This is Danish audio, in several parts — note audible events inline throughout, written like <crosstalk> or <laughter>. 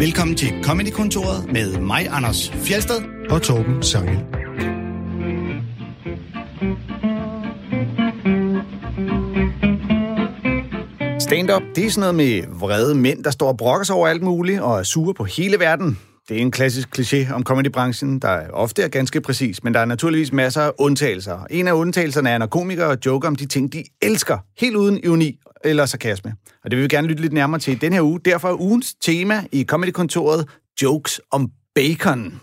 Velkommen til Comedy-kontoret med mig, Anders Fjelsted. og Torben Sangel. Stand-up, det er sådan noget med vrede mænd, der står og brokker sig over alt muligt og er sure på hele verden. Det er en klassisk kliché om comedybranchen, der ofte er ganske præcis, men der er naturligvis masser af undtagelser. En af undtagelserne er, når komikere joker om de ting, de elsker, helt uden ironi eller sarkasme. Og det vil vi gerne lytte lidt nærmere til i den her uge. Derfor er ugens tema i Comedy-kontoret jokes om bacon.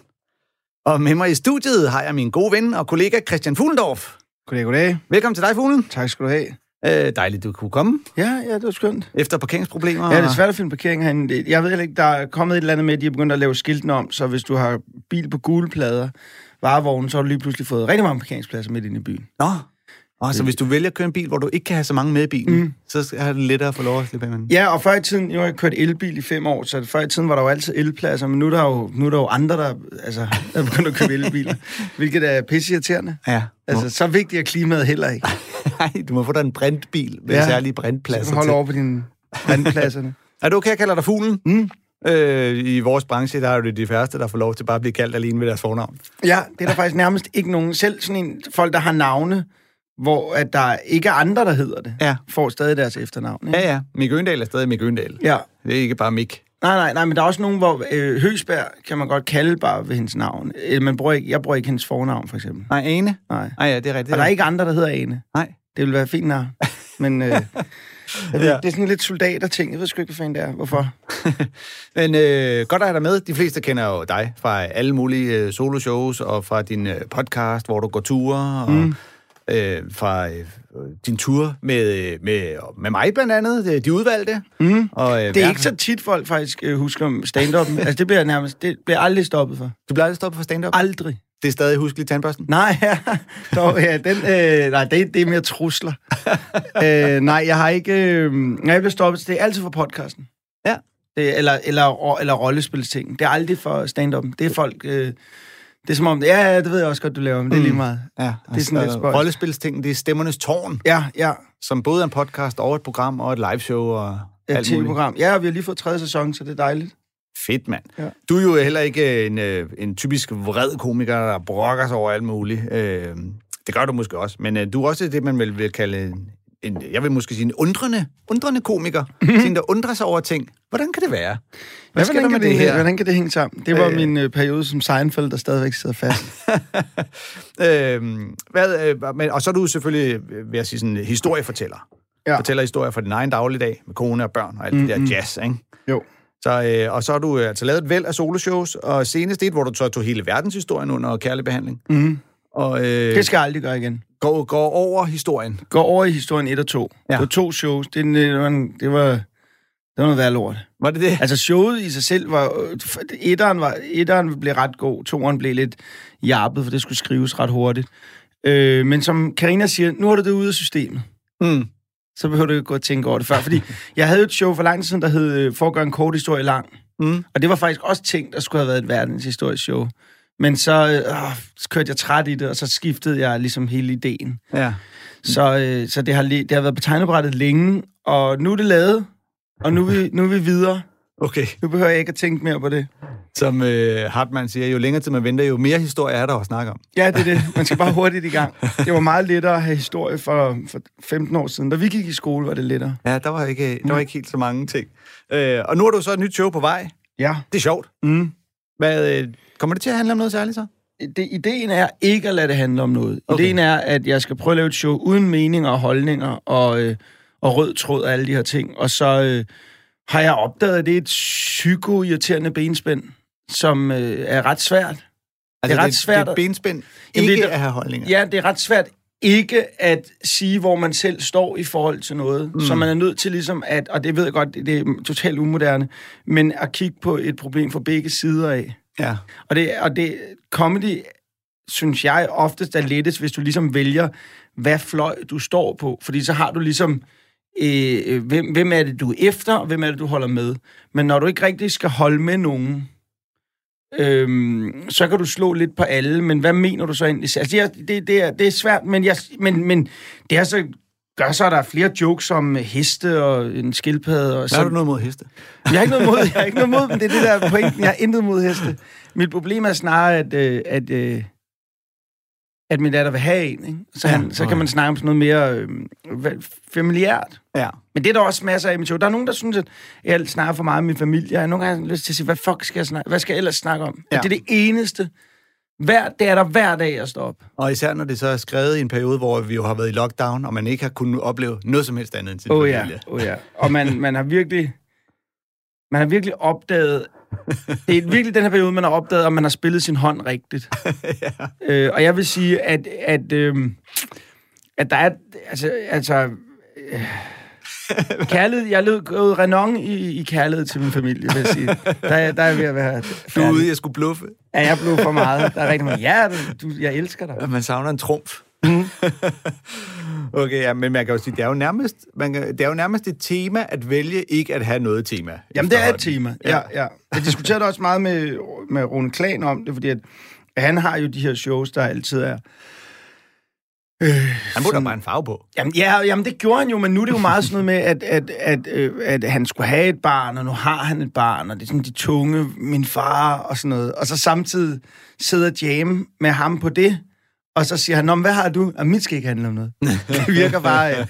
Og med mig i studiet har jeg min gode ven og kollega Christian Fuglendorf. Goddag, goddag. Velkommen til dig, Fuglen. Tak skal du have. Øh, dejligt, du kunne komme Ja, ja, det var skønt. efter parkeringsproblemer. Ja, det er svært at finde parkering herinde. Jeg ved ikke, der er kommet et eller andet med, at de er begyndt at lave skiltene om, så hvis du har bil på gule plader, varevognen, så har du lige pludselig fået rigtig mange parkeringspladser midt inde i byen. Nå, og så hvis du vælger at køre en bil, hvor du ikke kan have så mange med i bilen, mm. Så er det lettere at få lov at slippe af. Ja, og før i tiden, har jeg kørt elbil i fem år, så før i tiden var der jo altid elpladser, men nu er der jo, nu er der jo andre, der, altså, <laughs> der er begyndt at købe elbiler, <laughs> hvilket er pisseirriterende. Ja. Altså, så vigtigt er klimaet heller ikke. <laughs> Nej, du må få dig en brintbil med ja. Særlige brintpladser Hold til. over på dine vandpladserne. Er du okay, jeg kalder dig fuglen? Mm. Øh, I vores branche, der er det de færreste, der får lov til bare at blive kaldt alene ved deres fornavn. Ja, det er der faktisk nærmest ikke nogen. Selv sådan en, folk, der har navne, hvor at der ikke er andre, der hedder det, Ja. får stadig deres efternavn. Ikke? Ja, ja. Mik Øndal er stadig Mik Øndal. ja. Det er ikke bare Mik. Nej, nej, nej, men der er også nogen, hvor øh, Høsberg kan man godt kalde bare ved hendes navn. Øh, Man bruger ikke, jeg bruger ikke hendes fornavn, for eksempel. Nej, Ane. Nej. Nej, ja, det er rigtigt. Og der er ikke andre, der hedder Ane. Nej. Det vil være fint navn. <laughs> Men øh, ved, ja. det er sådan lidt soldater-ting. Jeg ved sgu ikke, hvad fanden det er. Hvorfor? <laughs> Men øh, godt at have dig med. De fleste kender jo dig fra alle mulige øh, soloshows og fra din øh, podcast, hvor du går ture, og mm. Øh, fra øh, din tur med, øh, med, med mig blandt andet, de udvalgte. Mm. Og, øh, Det er ikke så tit, folk faktisk øh, husker om stand-up. <laughs> altså, det bliver nærmest, det bliver aldrig stoppet for. Du bliver aldrig stoppet for stand-up? Aldrig. Det er stadig huskeligt tandbørsten? Nej, ja, <laughs> dog, ja den, øh, nej det, det er mere trusler. <laughs> øh, nej, jeg har ikke... Øh, jeg bliver stoppet. Det er altid for podcasten. Ja. Det, eller, eller, eller rollespilsting. Det er aldrig for stand-up. Det er folk... Øh, det er som om... Ja, ja, det ved jeg også godt, du laver, men det er lige meget. Ja, Det er sådan lidt spøjst. Rollespilsting, det er Stemmernes Tårn, Ja, ja. som både er en podcast og et program og et liveshow og Et alt muligt. tv-program. Ja, og vi har lige fået tredje sæson, så det er dejligt. Fedt, mand. Ja. Du er jo heller ikke en, øh, en typisk vred komiker, der brokker sig over alt muligt. Øh, det gør du måske også, men øh, du er også det, man vil, vil kalde en, en, jeg vil måske sige en undrende, undrende komiker. <laughs> Mm-hmm. En, der undrer sig over ting. Hvordan kan det være? Hvad Ja, hvordan, med kan det her? hvordan kan det hænge sammen? Det var Øh. min øh, periode som Seinfeld, der stadigvæk sidder fast. <laughs> øh, hvad, øh, men, og så er du selvfølgelig, øh, vil jeg sige, sådan en historiefortæller. Ja. Fortæller historier fra din egen dagligdag med kone og børn og alt mm-hmm. det der jazz, ikke? Jo. Så, øh, og så har du øh, altså lavet et væld af soloshows, og senest et, hvor du så tog hele verdenshistorien under kærlig behandling. Mm. Og øh, Det skal jeg aldrig gøre igen. går, går over historien. Går over i historien 1 og 2. Ja. Det var to shows. Det, det, var, det var, det var noget værd lort. Var det det? Altså, showet i sig selv var... Etteren, var, etteren blev ret god, toeren blev lidt jappet, for det skulle skrives ret hurtigt. Øh, men som Karina siger, nu er du det ude af systemet. Mm. Så behøver du ikke gå og tænke over det før. Fordi <laughs> jeg havde et show for lang tid siden, der hed øh, For at gøre en kort historie lang. Mm. Og det var faktisk også tænkt, der skulle have været et verdenshistorisk show. Men så, øh, så kørte jeg træt i det, og så skiftede jeg ligesom hele ideen. Ja. Så, øh, så det, har, det har været på tegnebrættet længe, og nu er det lavet, og nu er vi, nu er vi videre. Okay. Nu behøver jeg ikke at tænke mere på det. Som øh, Hartmann siger, jo længere tid man venter, jo mere historie er der at snakke om. Ja, det er det. Man skal bare hurtigt i gang. Det var meget lettere at have historie for, for 15 år siden. Da vi gik i skole, var det lettere. Ja, der var ikke, der var ikke helt så mange ting. Øh, og nu har du så et nyt show på vej. Ja. Det er sjovt. Mm. Hvad, øh, kommer det til at handle om noget særligt så? Det, ideen er ikke at lade det handle om noget. Okay. Okay. Ideen er, at jeg skal prøve at lave et show uden meninger og holdninger og, øh, og rød tråd og alle de her ting. Og så øh, har jeg opdaget, at det er et psykoirriterende benspænd, som øh, er ret svært. Altså, ret det, svært Det er benspænd. Jamen, Ikke det er- at have holdninger. Ja, det er ret svært ikke at sige, hvor man selv står i forhold til noget. Mm. Så man er nødt til ligesom at, og det ved jeg godt, det det er totalt umoderne, men at kigge på et problem fra begge sider af. ja. Og det, og det comedy, synes jeg, oftest er lettest, hvis du ligesom vælger, hvad fløj du står på. Fordi så har du ligesom, øh, øh, hvem, hvem er det, du er efter, og hvem er det, du holder med. Men når du ikke rigtig skal holde med nogen, øhm, så kan du slå lidt på alle, men hvad mener du så egentlig? Altså, det, er, det, det, er, det er svært, men, jeg, men, men det er så gør så, at der er flere jokes om heste og en skildpadde. Og Så har du noget mod heste? Jeg har ikke noget mod, jeg har ikke noget mod dem. Det er det der pointen. Jeg har intet mod heste. Mit problem er snarere, at, øh, at, øh, at min datter vil have en. Ikke? Så, han, Ja, så kan man snakke om sådan noget mere øh, familiært. Ja. Men det er der også masser af i mit show. Der er nogen, der synes, at jeg snakker for meget om min familie. Jeg har nogle gange lyst til at sige, hvad fuck skal jeg snakke? Hvad skal jeg ellers snakke om? Ja. Ja. Det er det eneste. Hver, det er der hver dag, jeg står op. Og især når det så er skrevet i en periode, hvor vi jo har været i lockdown, og man ikke har kunnet opleve noget som helst andet end sin oh, ja, familie. oh, ja. Og man, man har virkelig... Man har virkelig opdaget... Det er virkelig den her periode, man har opdaget, om man har spillet sin hånd rigtigt. <laughs> ja. Øh, og jeg vil sige, at, at, øh, at der er... Altså, altså øh, kærlighed, jeg er gået renon i, i kærlighed til min familie, vil jeg sige. Der, er- der er jeg ved at være Du er ude, jeg skulle bluffe. Ja, jeg blev for meget. Der er rigtig meget. Ja, du, jeg elsker dig. man savner en trumf. Mhm. <laughs> okay, ja, men man kan jo sige, det er jo nærmest, man kan, det er jo nærmest et tema at vælge ikke at have noget tema. Jamen, det er et tema. Ja, ja. Jeg diskuterede også meget med, med Rune Klan om det, fordi at han har jo de her shows, der altid er... Øh, Han må da bare en farve på. Jamen, ja, jamen, det gjorde han jo, men nu er det jo meget sådan noget med, at, at, at, øh, at han skulle have et barn, og nu har han et barn, og det er sådan de tunge, min far og sådan noget. Og så samtidig sidder Jam med ham på det, og så siger han, Nå, hvad har du? Og mit skal ikke handle om noget. <laughs> Det virker bare, øh,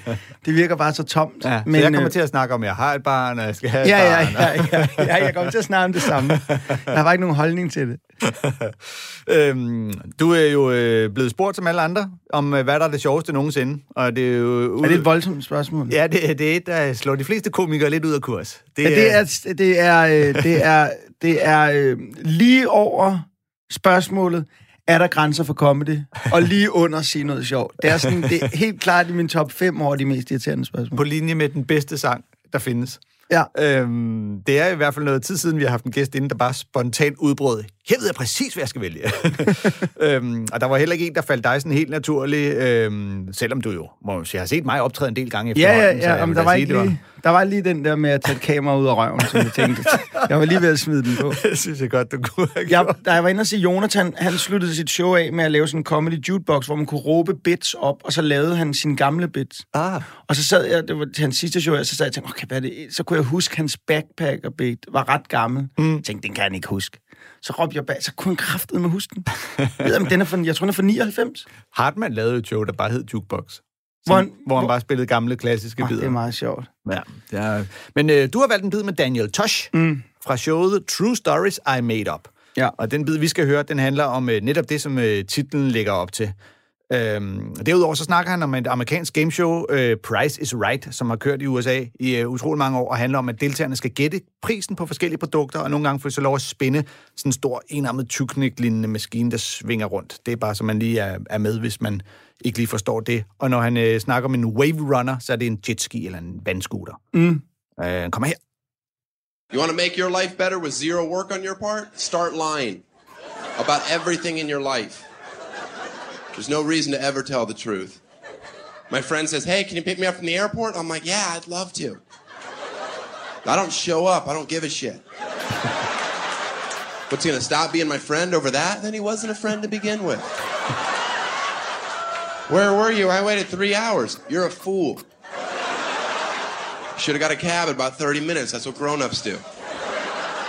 det virker bare så tomt. Ja, men, så jeg kommer øh, til at snakke om, at jeg har et barn, og jeg skal have et Ja, ja, barn. ja, ja, ja, jeg kommer til at snakke om det samme. Jeg har bare ikke nogen holdning til det. <laughs> øhm, du er jo øh, blevet spurgt som alle andre, om øh, hvad der er det sjoveste nogensinde. Og det er jo... Er det et voldsomt spørgsmål? Ja, det, er- det er et, der slår de fleste komikere lidt ud af kurs. Ja, det er, det er, det er, det er øh, lige over spørgsmålet, er der grænser for comedy? Og lige under sige noget sjovt. Det er, sådan, det er helt klart i min top 5 over de mest irriterende spørgsmål. på linje med den bedste sang, der findes. Ja. Øhm, det er i hvert fald noget tid siden, vi har haft en gæst inde, der bare spontant udbrød. Her ved jeg præcis, hvad jeg skal vælge. <laughs> øhm, og der var heller ikke en, der faldt dig sådan helt naturligt, øhm, selvom du jo må jeg har set mig optræde en del gange Ja, ja, så ja. jeg Om vil der, var ikke lige, der var lige den der med at tage et kamera ud af røven, som jeg tænkte. Jeg var lige ved at smide den på. <laughs> det synes jeg godt, du kunne have Jeg, da jeg var inde og se Jonathan, han sluttede sit show af med at lave sådan en comedy jukebox, hvor man kunne råbe bits op, og så lavede han sine gamle bits. Ah, Og så sad jeg, det var hans sidste show, og så sad jeg og tænkte, okay, hvad er det? Så kunne jeg huske, hans backpacker beat var ret gammel. Mm. Jeg tænkte, den kan han ikke huske. Så råbte jeg bag, så kunne han kraftede med huske den. Jeg, den er for, jeg tror, den er for 99. Hartmann lavede et show, der bare hed Jukebox. Hvor han- hvor han bare spillede gamle, klassiske Oh, bidder. det er meget sjovt. Ja, er... Men øh, du har valgt en bid med Daniel Tosh mm. fra showet True Stories I Made Up. Ja. Og den bid, vi skal høre, den handler om øh, netop det, som øh, titlen lægger op til. Øhm, derudover så snakker han om et amerikansk gameshow, øh, Price is Right, som har kørt i USA i øh, utrolig mange år, og handler om, at deltagerne skal gætte prisen på forskellige produkter, og nogle gange får de så lov at spænde sådan en stor enarmet tyknik-lignende maskine, der svinger rundt. Det er bare, så man lige er, er med, hvis man ikke lige forstår det. Og når han øh, snakker om en wave runner, så er det en jetski eller en vandscooter. Mm. Øh, kommer her. You want to make your life better with zero work on your part? Start lying about everything in your life. There's no reason to ever tell the truth. My friend says, Hey, can you pick me up from the airport? I'm like, Yeah, I'd love to. I don't show up. I don't give a shit. What's he gonna stop being my friend over that? Then he wasn't a friend to begin with. Where were you? I waited three hours. You're a fool. Should have got a cab in about 30 minutes. That's what grown ups do.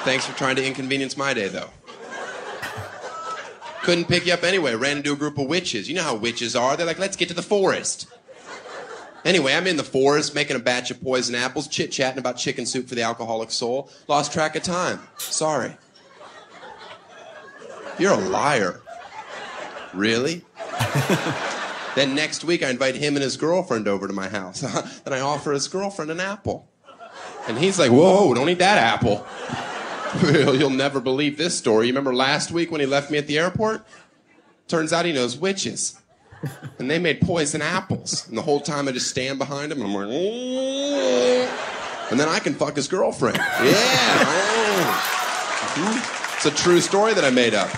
Thanks for trying to inconvenience my day, though. Couldn't pick you up anyway. Ran into a group of witches. You know how witches are. They're like, let's get to the forest. Anyway, I'm in the forest making a batch of poison apples, chit chatting about chicken soup for the alcoholic soul. Lost track of time. Sorry. You're a liar. Really? <laughs> Then next week, I invite him and his girlfriend over to my house. <laughs> then I offer his girlfriend an apple. And he's like, Whoa, don't eat that apple. You'll never believe this story. You remember last week when he left me at the airport? Turns out he knows witches. And they made poison apples. And the whole time I just stand behind him and I'm like, and then I can fuck his girlfriend. Yeah. <laughs> It's a true story that I made up.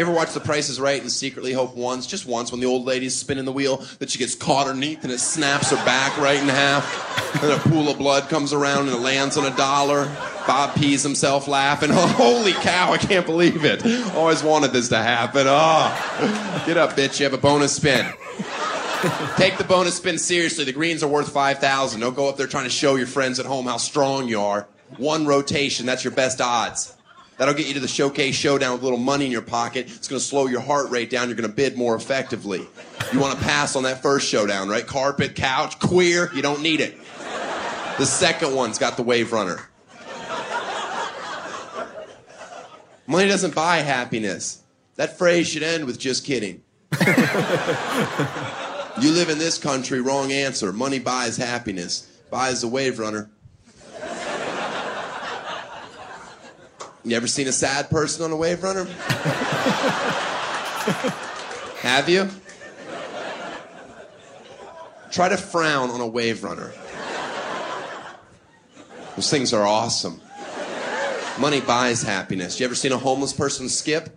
You ever watch The Price is Right and secretly hope once, just once, when the old lady's spinning the wheel, that she gets caught underneath and it snaps her back right in half? And a pool of blood comes around and it lands on a dollar. Bob pees himself laughing. Oh, <laughs> holy cow, I can't believe it. Always wanted this to happen. Oh, get up, bitch. You have a bonus spin. Take the bonus spin seriously. The greens are worth 5000 Don't go up there trying to show your friends at home how strong you are. One rotation, that's your best odds. That'll get you to the showcase showdown with a little money in your pocket. It's going to slow your heart rate down. You're going to bid more effectively. You want to pass on that first showdown, right? Carpet, couch, queer, you don't need it. The second one's got the wave runner. Money doesn't buy happiness. That phrase should end with just kidding. <laughs> you live in this country, wrong answer. Money buys happiness. Buys the wave runner. You ever seen a sad person on a wave runner? Have you? Try to frown on a wave runner. Those things are awesome. Money buys happiness. You ever seen a homeless person skip?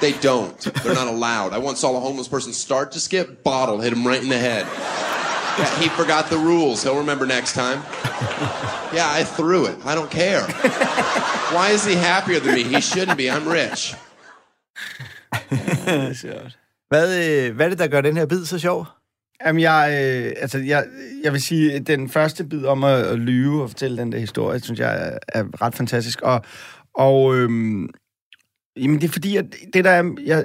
they don't. They're not allowed. I once saw a homeless person start to skip, bottle hit him right in the head. Yeah, he forgot the rules. He'll remember next time. Yeah, I threw it. I don't care. Why is he happier than me? He shouldn't be. I'm rich. Hvad, øh, hvad er det, der gør den her bid så sjov? Jamen, jeg, øh, altså, jeg, jeg vil sige, at den første bid om at, at lyve og fortælle den der historie, synes jeg er, er ret fantastisk. Og, og øhm, jamen, det er fordi, at det der er, jeg,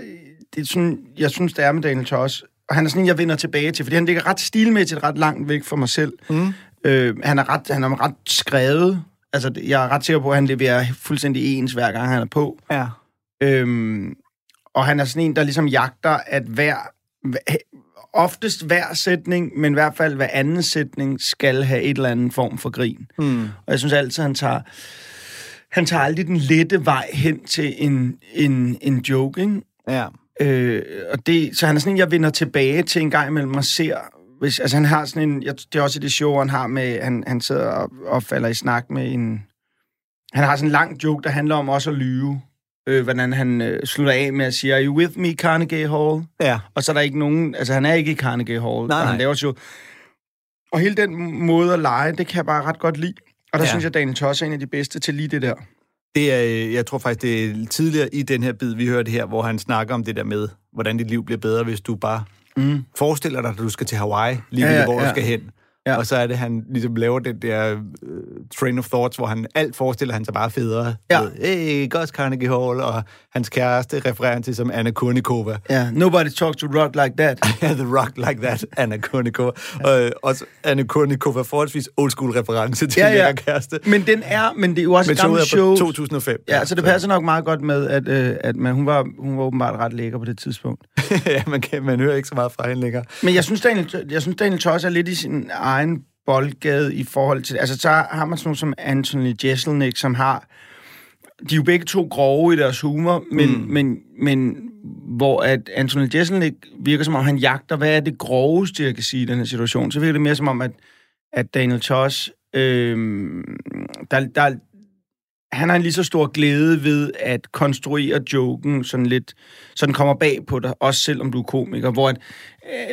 det er sådan, jeg synes, det er med Daniel Toss, og han er sådan en, jeg vender tilbage til, fordi han ligger ret stilmæssigt ret langt væk fra mig selv. Mm. Øh, han, er ret, han er ret skrevet. Altså, jeg er ret sikker på, at han leverer fuldstændig ens, hver gang han er på. Ja. Øhm, og han er sådan en, der ligesom jagter, at hver, oftest hver sætning, men i hvert fald hver anden sætning, skal have et eller andet form for grin. Mm. Og jeg synes altid, han tager, han tager aldrig den lette vej hen til en, en, en joke, ikke? Ja. Øh, og det, så han er sådan en, jeg vender tilbage til en gang imellem og ser... Hvis, altså han har sådan en... Jeg, det er også det show, han har med... Han, han sidder og, og falder i snak med en... Han har sådan en lang joke, der handler om også at lyve. Øh, hvordan han øh, slutter af med at sige, Are you with me, Carnegie Hall? Ja. Og så er der ikke nogen... Altså, han er ikke i Carnegie Hall, Nej, og han nej. laver show. Og hele den måde at lege, det kan jeg bare ret godt lide. Og der ja. synes jeg, Daniel Toss er en af de bedste til lige det der. Det er, øh, jeg tror faktisk, det er tidligere i den her bid, vi hørte her, hvor han snakker om det der med, hvordan dit liv bliver bedre, hvis du bare mm. forestiller dig, at du skal til Hawaii, lige Ja, ja, ja, hvor du ja. skal hen. Ja. Og så er det, han ligesom laver den der uh, train of thoughts, hvor han alt forestiller han sig bare federe. Ja. Med, hey, Gus Carnegie Hall, og hans kæreste refererer han til som Anna Kurnikova. Ja, nobody talks to rock like that. <laughs> The rock like that, Anna Kurnikova. Og øh, også Anna Kurnikova, forholdsvis old school reference til Ja, ja, ja. ja. kæreste. Men den er, men det er jo også Men et gammelt show. fra 2005. Ja, så det passer nok meget godt med, at, øh, at man, hun, var, hun var åbenbart ret lækker på det tidspunkt. <laughs> ja, man, kan, man hører ikke så meget fra hende længere. Men jeg synes, Daniel, jeg synes, Daniel Toss er lidt i sin egen boldgade i forhold til... Altså, så har man sådan nogle som Anthony Jeselnik, som har... De er jo begge to grove i deres humor, men, mm. men, men hvor at Anthony Jeselnik virker som om, han jagter, hvad er det groveste, jeg kan sige i den her situation. Så virker det mere som om, at, at Daniel Toss... Øh, der, der, han har en lige så stor glæde ved at konstruere joken sådan lidt, så den kommer bag på dig, også selvom du er komiker, hvor at,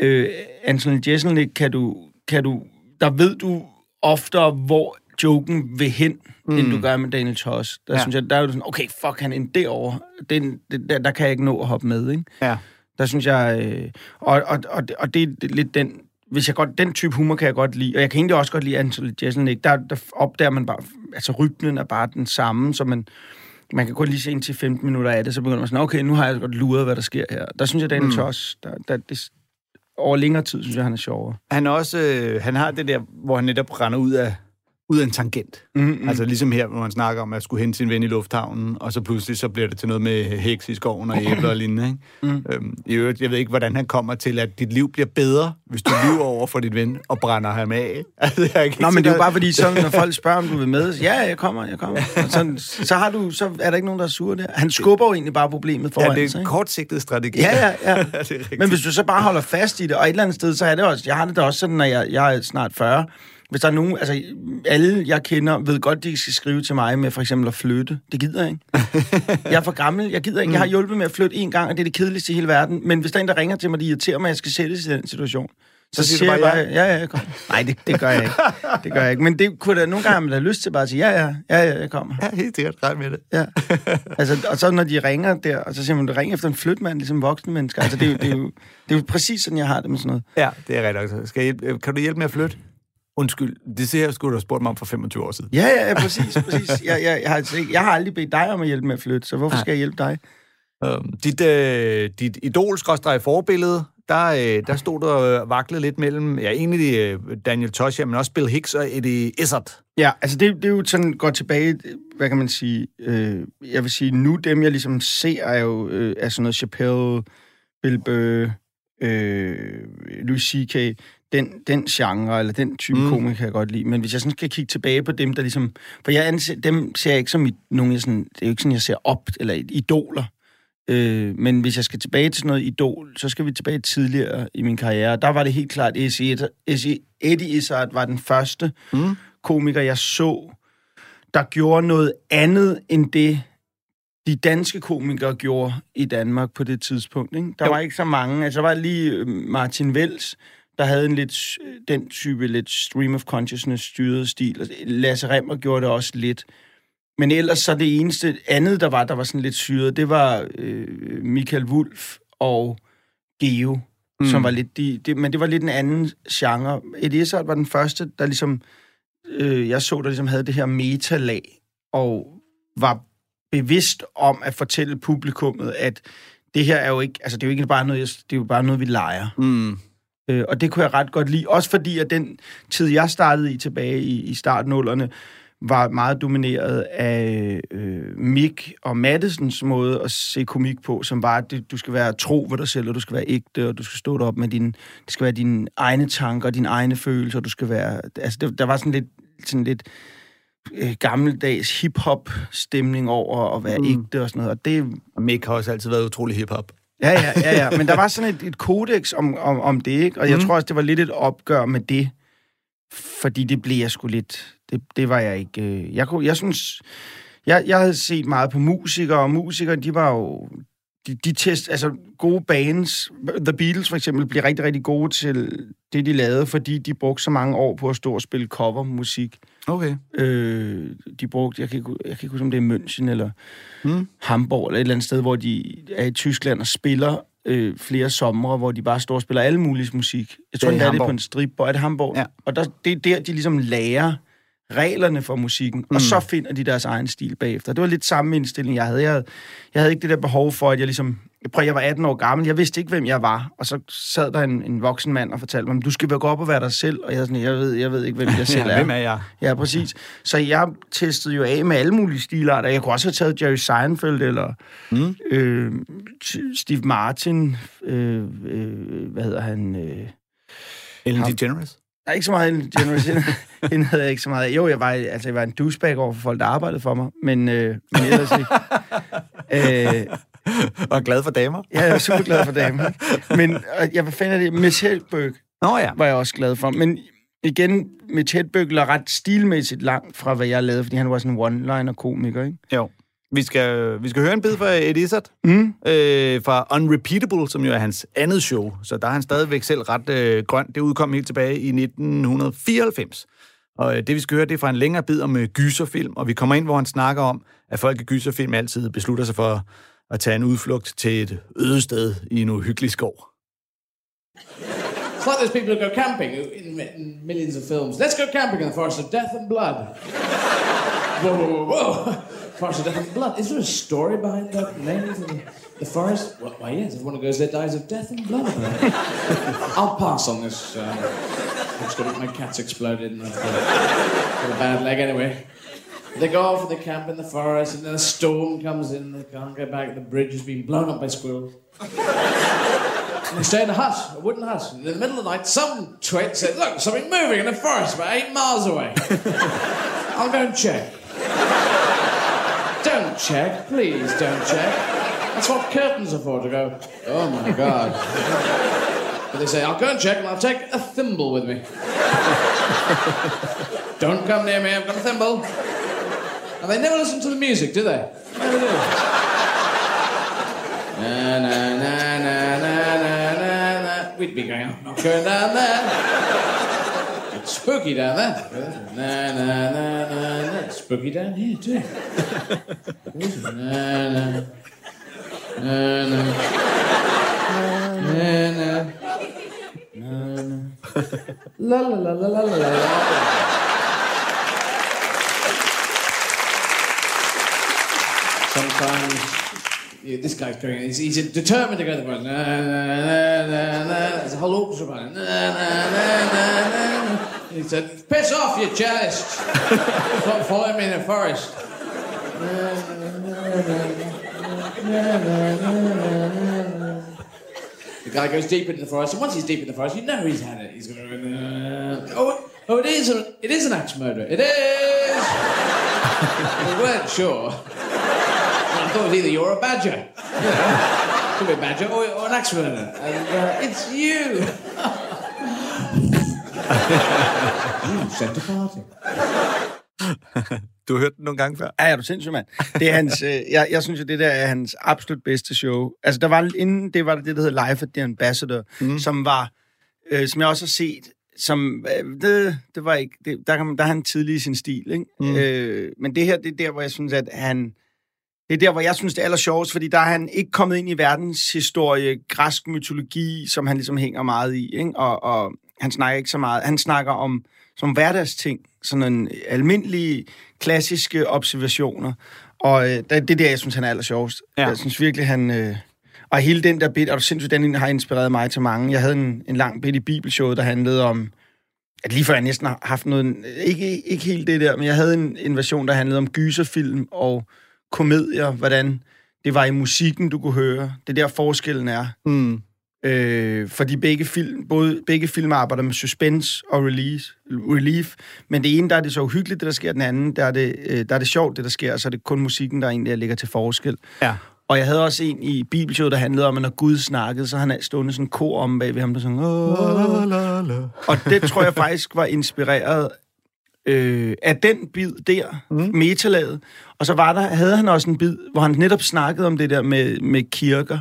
øh, Anthony Jeselnik kan du, kan du, der ved du oftere, hvor joken vil hen, mm. end du gør med Daniel Toss. Der Ja. synes jeg, der er du sådan, okay, fuck, han er en derovre. Den, det, der, der kan jeg ikke nå at hoppe med, ikke? Ja. Der synes jeg, øh, og, og, og, og det er lidt den, hvis jeg godt, den type humor kan jeg godt lide, og jeg kan egentlig også godt lide Anthony Jeselnik, der, der opdager man bare, altså rytmen er bare den samme, så man, man kan kun lige se ind til 15 minutter af det, så begynder man sådan, okay, nu har jeg godt luret, hvad der sker her. Der synes jeg, Daniel mm. Toss, der, der, det, over længere tid, synes jeg, han er sjovere. Han, er også, øh, han har det der, hvor han netop render ud af, ud af en tangent. Mm-hmm. Altså ligesom her, hvor han snakker om at skulle hente sin ven i lufthavnen, og så pludselig så bliver det til noget med heks i skoven og æbler og lignende. Ikke? Mm. Øhm, I øvrigt, jeg ved ikke, hvordan han kommer til, at dit liv bliver bedre, hvis du lyver over for dit ven og brænder ham af. <laughs> Altså, jeg ikke Nå, men det er jo bare fordi, så, når folk spørger, om du vil med, så, ja, jeg kommer, jeg kommer. Og så, så, har du, så er der ikke nogen, der er sure der. Han skubber jo egentlig bare problemet Ja, foran det er sig. en ikke? kortsigtet strategi. Ja, ja, ja. <laughs> rigtigt. Men hvis du så bare holder fast i det, og et eller andet sted, så er det også, jeg har det da også sådan, når jeg, jeg er snart 40, Hvis der er nogen, altså alle jeg kender, ved godt, de skal skrive til mig med for eksempel at flytte. Det gider jeg ikke. <laughs> jeg er for gammel, jeg gider ikke. Jeg har hjulpet med at flytte en gang, og det er det kedeligste i hele verden. Men hvis der er en, der ringer til mig, det irriterer mig, at jeg skal sættes i den situation. Så, Så siger siger du jeg bare bare, ja, ja, jeg kommer. Nej, det, det gør jeg ikke. <laughs> Det gør jeg ikke. Men det kunne da nogle gange, man have lyst til bare at sige, ja, ja, ja, ja, jeg kommer. Ja, helt sikkert. Ret med det. Ja. <laughs> Altså, og så når de ringer der, og så siger man, du ringer efter en flytmand, ligesom voksne mennesker. Altså, det er, jo, det, er jo, det er jo præcis sådan, jeg har det med sådan noget. Ja, det er rigtigt. Skal jeg kan du hjælpe med at flytte? Undskyld, det ser jeg skulle du have spurgt mig om for 25 år siden. Ja, ja, ja præcis, præcis. Jeg, jeg, jeg, har, altså jeg har aldrig bedt dig om at hjælpe med at flytte, så hvorfor skal jeg hjælpe dig? Øhm, dit, øh, dit idol forbillede, der, øh, der stod der og vaklede lidt mellem, ja, egentlig øh, Daniel Toshia, men også Bill Hicks og Eddie Izzard. Ja, altså det, det er jo sådan, går tilbage, hvad kan man sige, øh, jeg vil sige, nu dem, jeg ligesom ser, er jo øh, er sådan noget Chappelle, Bill Burr, øh, Louis C.K., den, den genre, eller den type Mm. komiker kan jeg godt lide. Men hvis jeg sådan skal kigge tilbage på dem, der ligesom... For jeg anser, dem ser jeg ikke som i, nogen, jeg sådan, det er jo ikke sådan, jeg ser op, eller idoler. Øh, men hvis jeg skal tilbage til sådan noget idol, så skal vi tilbage tidligere i min karriere. Der var det helt klart, Eddie Eddie Izzard var den første Mm. komiker, jeg så, der gjorde noget andet end det, de danske komikere gjorde i Danmark på det tidspunkt. Ikke? Der Jo. var ikke så mange. Altså, der var lige øh, Martin Vels, der havde en lidt, s- den type lidt stream of consciousness styret stil. Og Lasse Remmer gjorde det også lidt. Men ellers så det eneste andet, der var, der var sådan lidt syret, det var øh, Michael Wulf og Geo, mm. som var lidt de, det, men det var lidt en anden genre. Eddie Izzard var den første, der ligesom, øh, jeg så, der ligesom havde det her metalag, og var bevidst om at fortælle publikummet, at det her er jo ikke, altså det er jo ikke bare noget, det er jo bare noget, vi leger. Mm. Øh, og det kunne jeg ret godt lide. Også fordi, at den tid, jeg startede i tilbage i, i startnullerne, var meget domineret af øh, Mick og Mattesens måde at se komik på, som var, at det, du skal være tro ved dig selv, og du skal være ægte, og du skal stå derop med din, det skal være dine egne tanker, dine egne følelser, du skal være, altså det, der var sådan lidt, sådan lidt øh, gammeldags hip-hop-stemning over at være Mm. ægte og sådan noget, og det, Og Mick har også altid været utrolig hip-hop. Ja, ja, ja, ja. Men der var <laughs> sådan et, et kodex om, om, om det, ikke? Og jeg Mm. tror også, det var lidt et opgør med det. Fordi det blev jeg sgu lidt... Det, det var jeg ikke... Øh, jeg, kunne, jeg synes... Jeg, jeg havde set meget på musikere, og musikere, de var jo... De, de test, altså gode bands, The Beatles for eksempel, blev rigtig, rigtig gode til det, de lavede, fordi de brugte så mange år på at stå og spille covermusik. Okay. Øh, de brugte, jeg kan, ikke, jeg kan ikke huske, om det er München eller Mm. Hamburg, eller et eller andet sted, hvor de er i Tyskland og spiller øh, flere somre, hvor de bare står og spiller alle mulige musik. Jeg tror, Det er det er det på en stripboy. Er det Hamburg? Ja. Og der, det er der, de ligesom lærer reglerne for musikken, mm. og så finder de deres egen stil bagefter. Det var lidt samme indstilling, jeg havde. Jeg havde, jeg havde ikke det der behov for, at jeg ligesom... Prøv, jeg var 18 år gammel, jeg vidste ikke, hvem jeg var, og så sad der en, en voksen mand og fortalte mig, du skal gå op og være dig selv, og jeg, sådan, jeg, ved, jeg ved ikke, hvem jeg <laughs> selv Ja, er. hvem er jeg? Ja, præcis. Så jeg testede jo af med alle mulige stilarter. Jeg kunne også have taget Jerry Seinfeld, eller Mm. øh, Steve Martin, øh, øh, hvad hedder han? Øh, Ellen. DeGeneres? Der er ikke så meget DeGeneres. <laughs> hende- havde jeg ikke så meget af. Jo, jeg var, altså, jeg var en douchebag over for folk, der arbejdede for mig, men, øh, men ellers ikke. Øh, Og glad for damer? jeg er super glad for damen. Men øh, jeg var fan af det. Miss Hedberg Nå ja. var jeg også glad for. Men igen, Mitch Hedberg lå ret stilmæssigt langt fra, hvad jeg lavede, fordi han var sådan en one-liner-komiker, ikke? Jo. Vi skal, vi skal høre en bid fra Eddie Izzard, Mm. øh, fra Unrepeatable, som jo er hans andet show. Så der er han stadigvæk selv ret øh, grøn. Det udkom helt tilbage i 1994. Og øh, det, vi skal høre, det er fra en længere bid om øh, gyserfilm, og vi kommer ind, hvor han snakker om, at folk i gyserfilm altid beslutter sig for at tage en udflugt til et øde sted i en uhyggelig skov. It's like those people who go camping in, in millions of films. Let's go camping in the forest of death and blood. whoa, whoa, whoa, whoa. Forest of death and blood. Is there a story behind that name the, the forest? Well, why, yes. Everyone who goes there dies of death and blood. <laughs> I'll pass on this. Um, I'm just my cat's exploded and I've got, a bad leg anyway. They go off and they camp in the forest, and then a storm comes in. They can't get back. The bridge has been blown up by squirrels. And they stay in a hut, a wooden hut. And in the middle of the night, some twit said, Look, something moving in the forest about eight miles away. <laughs> I'll go and check. Check, please don't check. That's what curtains are for, to go, Oh my God. <laughs> But they say, I'll go and check and I'll take a thimble with me. <laughs> Don't come near me, I've got a thimble. And they never listen to the music, do they? Never do. na, na, na, na, na, na, na. We'd be going, I'm not going down there. Spooky down there. Na, na, na, na, na. Spooky down here, too. na, na. Na, na. Na, na. Na, na. La la la la la la la. Sometimes yeah, this guy's going. He's, he's determined to go to the front. Na, na, na, na, na. There's a whole orchestra behind. him. Na, na, na, na, na. He said, "Piss off, you cellist! Stop following me in the forest." The guy goes deep into the forest, and once he's deep in the forest, you know he's had it. He's going to. Oh, oh, it is. A, it is an axe murder. It is. we weren't sure. I thought it was either you're a badger. Could be a badger or, or an axe murderer. And uh, it's you. You sent a party. Du har hørt den nogle gange før? Ja, er du sindssyg, mand? Det er hans, øh, jeg, jeg synes jo, det der er hans absolut bedste show. Altså, der var, inden det var det, der hedder Life at the Ambassador, mm. som var, øh, som jeg også har set, som, øh, det, det var ikke, det, der, kan, der er han tidlig i sin stil, ikke? Mm. Øh, men det her, det er der, hvor jeg synes, at han, det er der, hvor jeg synes, det er aller sjovest, fordi der er han ikke kommet ind i verdenshistorie, græsk mytologi, som han ligesom hænger meget i, ikke? Og, og han snakker ikke så meget. Han snakker om som hverdagsting, sådan en almindelige, klassiske observationer. Og øh, det er det der, jeg synes, han er aller sjovest. Ja. Jeg synes virkelig, han... Øh, og hele den der bit, og du sindssygt, den har inspireret mig til mange. Jeg havde en, en lang bit i Bibelshowet, der handlede om, at lige før jeg næsten har haft noget, ikke, ikke helt det der, men jeg havde en, en version, der handlede om gyserfilm og komedier, hvordan det var i musikken, du kunne høre. Det er der forskellen er. Mm. Øh, fordi begge film, både, begge film arbejder med suspense og release, relief, men det ene, der er det så uhyggeligt, det der sker, den anden, der er det, øh, der er det sjovt, det der sker, og så er det kun musikken, der egentlig ligger til forskel. Ja. Og jeg havde også en i Bibelshowet, der handlede om, at når Gud snakkede, så han stående sådan en kor om bag ved ham, der sådan... Og det tror jeg faktisk var inspireret øh, af den bid der, mm. metalaget. Og så var der, havde han også en bid, hvor han netop snakkede om det der med, med kirker,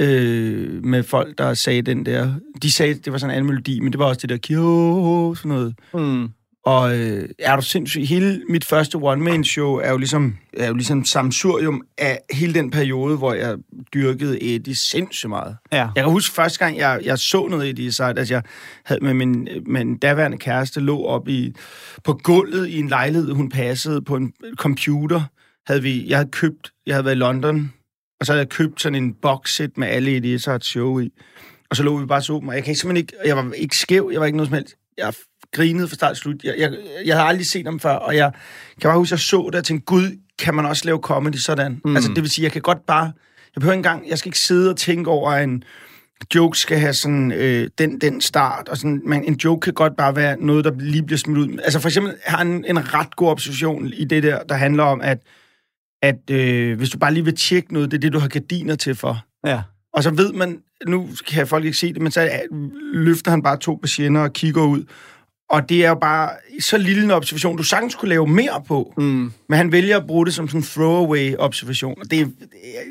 øh, med folk, der sagde den der... De sagde, det var sådan en anden melodi, men det var også det der kirke, sådan noget. Mm. Og øh, er du sindssyg, hele mit første one-man-show er jo ligesom, er jo ligesom samsurium af hele den periode, hvor jeg dyrkede Eddie sindssygt meget. Ja. Jeg kan huske første gang, jeg, jeg så noget Eddie Izzard, at jeg havde med min, med en daværende kæreste, lå op i, på gulvet i en lejlighed, hun passede på en computer. Havde vi, jeg havde købt, jeg havde været i London, og så havde jeg købt sådan en boxset med alle Eddie Izzard show i. Og så lå vi bare så og jeg kan simpelthen ikke, jeg var ikke skæv, jeg var ikke noget som helst. Jeg grinede fra start til slut. Jeg, jeg, jeg havde aldrig set ham før, og jeg kan bare huske, at jeg så det og tænkte, gud, kan man også lave comedy sådan? Mm. Altså, det vil sige, jeg kan godt bare, jeg behøver ikke engang, jeg skal ikke sidde og tænke over, at en joke skal have sådan, øh, den, den start, og sådan, men en joke kan godt bare være noget, der lige bliver smidt ud. Altså, for eksempel har han en ret god observation i det der, der handler om, at, at øh, hvis du bare lige vil tjekke noget, det er det, du har gardiner til for. Ja. Og så ved man, nu kan folk ikke se det, men så løfter han bare to patienter og kigger ud. Og det er jo bare så lille en observation, du sagtens kunne lave mere på. Mm. Men han vælger at bruge det som sådan en throwaway-observation. Og det,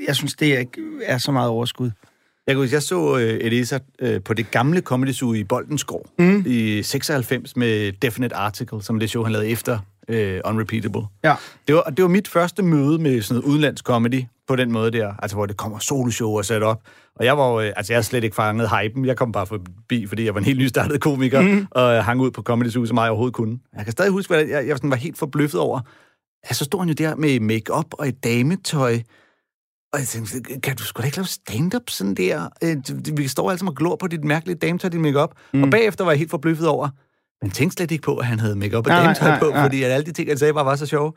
jeg synes, det er, er så meget overskud. Jeg kan huske, jeg så øh, Elisa øh, på det gamle Comedy Zoo i Boldenskov mm. i 96 med Definite Article, som det show, han lavede efter øh, Unrepeatable. Ja. Det var, det var mit første møde med sådan noget udenlandsk comedy på den måde der, altså hvor det kommer soloshow og sat op. Og jeg var jo, øh, altså jeg havde slet ikke fanget hypen. Jeg kom bare forbi, fordi jeg var en helt nystartet komiker, mm. og øh, hang ud på Comedy Zoo, så meget jeg overhovedet kunne. Jeg kan stadig huske, hvad jeg, jeg sådan var helt forbløffet over. Ja, så stod han jo der med make-up og et dametøj, og jeg tænkte, kan du sgu da ikke lave stand-up sådan der? Øh, Vi står altså og glor på dit mærkelige dametøj, dit makeup. Mm. Og bagefter var jeg helt forbløffet over, men tænkte slet ikke på, at han havde makeup og dametøj på, nej. fordi at alle de ting, han sagde, bare var så sjove.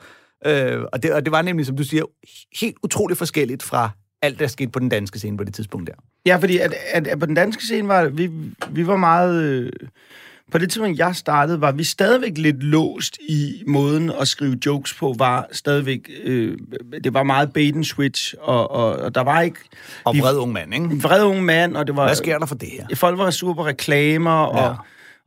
Øh, og, det, og det var nemlig, som du siger, helt utroligt forskelligt fra alt, der skete på den danske scene på det tidspunkt der. Ja, fordi at, at, at på den danske scene var vi, vi var meget... Øh, på det tidspunkt, jeg startede, var vi stadigvæk lidt låst i måden at skrive jokes på, var stadigvæk... Øh, det var meget bait and switch, og, og, og der var ikke... Og vred ung mand, ikke? Vred ung mand, og det var... Hvad sker der for det her? Folk var sur på reklamer, og, Ja.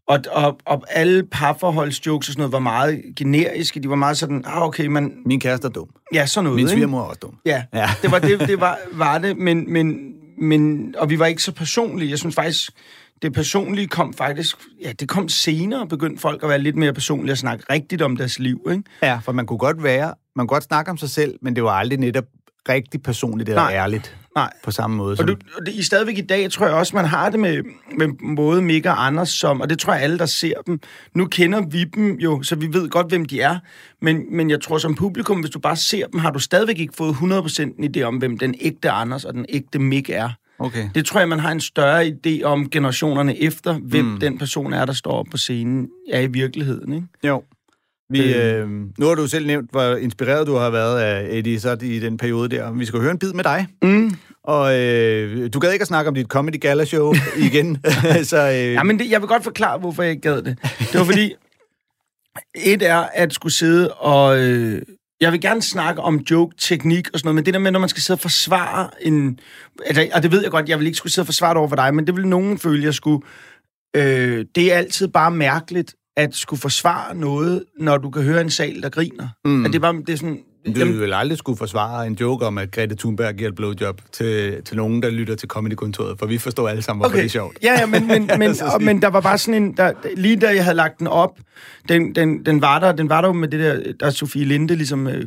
Og, og, og alle parforholdsjokes og sådan noget var meget generiske. De var meget sådan, ah, okay, man... Min kæreste er dum. Ja, sådan noget, Min svigermor er også dum. Ja, Ja. ja. det var det, det var, <laughs> var det, men, men, men, og vi var ikke så personlige. Jeg synes faktisk, det personlige kom faktisk, ja, det kom senere, begyndte folk at være lidt mere personlige og snakke rigtigt om deres liv, ikke? Ja, for man kunne godt være, man kunne godt snakke om sig selv, men det var aldrig netop rigtig personligt eller Nej. ærligt Nej. på samme måde. Og, Som, du, og det, i stadigvæk i dag, tror jeg også, man har det med, med både Mick og Anders, som, og det tror jeg alle, der ser dem. Nu kender vi dem jo, så vi ved godt, hvem de er. Men, men jeg tror som publikum, hvis du bare ser dem, har du stadigvæk ikke fået 100% en idé om, hvem den ægte Anders og den ægte Mick er. okay. Det tror jeg, man har en større idé om generationerne efter, hvem mm. den person er, der står op på scenen, er i virkeligheden. Ikke? Jo. Vi, øh, nu har du selv nævnt, hvor inspireret du har været af Eddie så i den periode der. Vi skal høre en bid med dig. Mm. Og øh, du gad ikke at snakke om dit Comedy Gala Show <laughs> igen. <laughs> så, øh, Ja, men det, jeg vil godt forklare, hvorfor jeg ikke gad det. Det var fordi, <laughs> et er at skulle sidde og... Øh, jeg vil gerne snakke om joke-teknik og sådan noget, men det der med, når man skal sidde og forsvare en... Altså, og det ved jeg godt, jeg vil ikke skulle sidde og forsvare det over for dig, men det vil nogen føle, jeg skulle... Øh, det er altid bare mærkeligt at skulle forsvare noget, når du kan høre en sal, der griner. Mm. At det er bare... Det er sådan, Du vil vel aldrig skulle forsvare en joke om, at Grete Thunberg giver et blowjob til, til nogen, der lytter til Comedy-kontoret, for vi forstår alle sammen, hvorfor okay. det er sjovt. Ja, ja, men, men, <laughs> men, Så og, men der var bare sådan en... Der, lige da jeg havde lagt den op, den, den, den, var, der, den var der jo med det der, der Sofie Linde ligesom øh,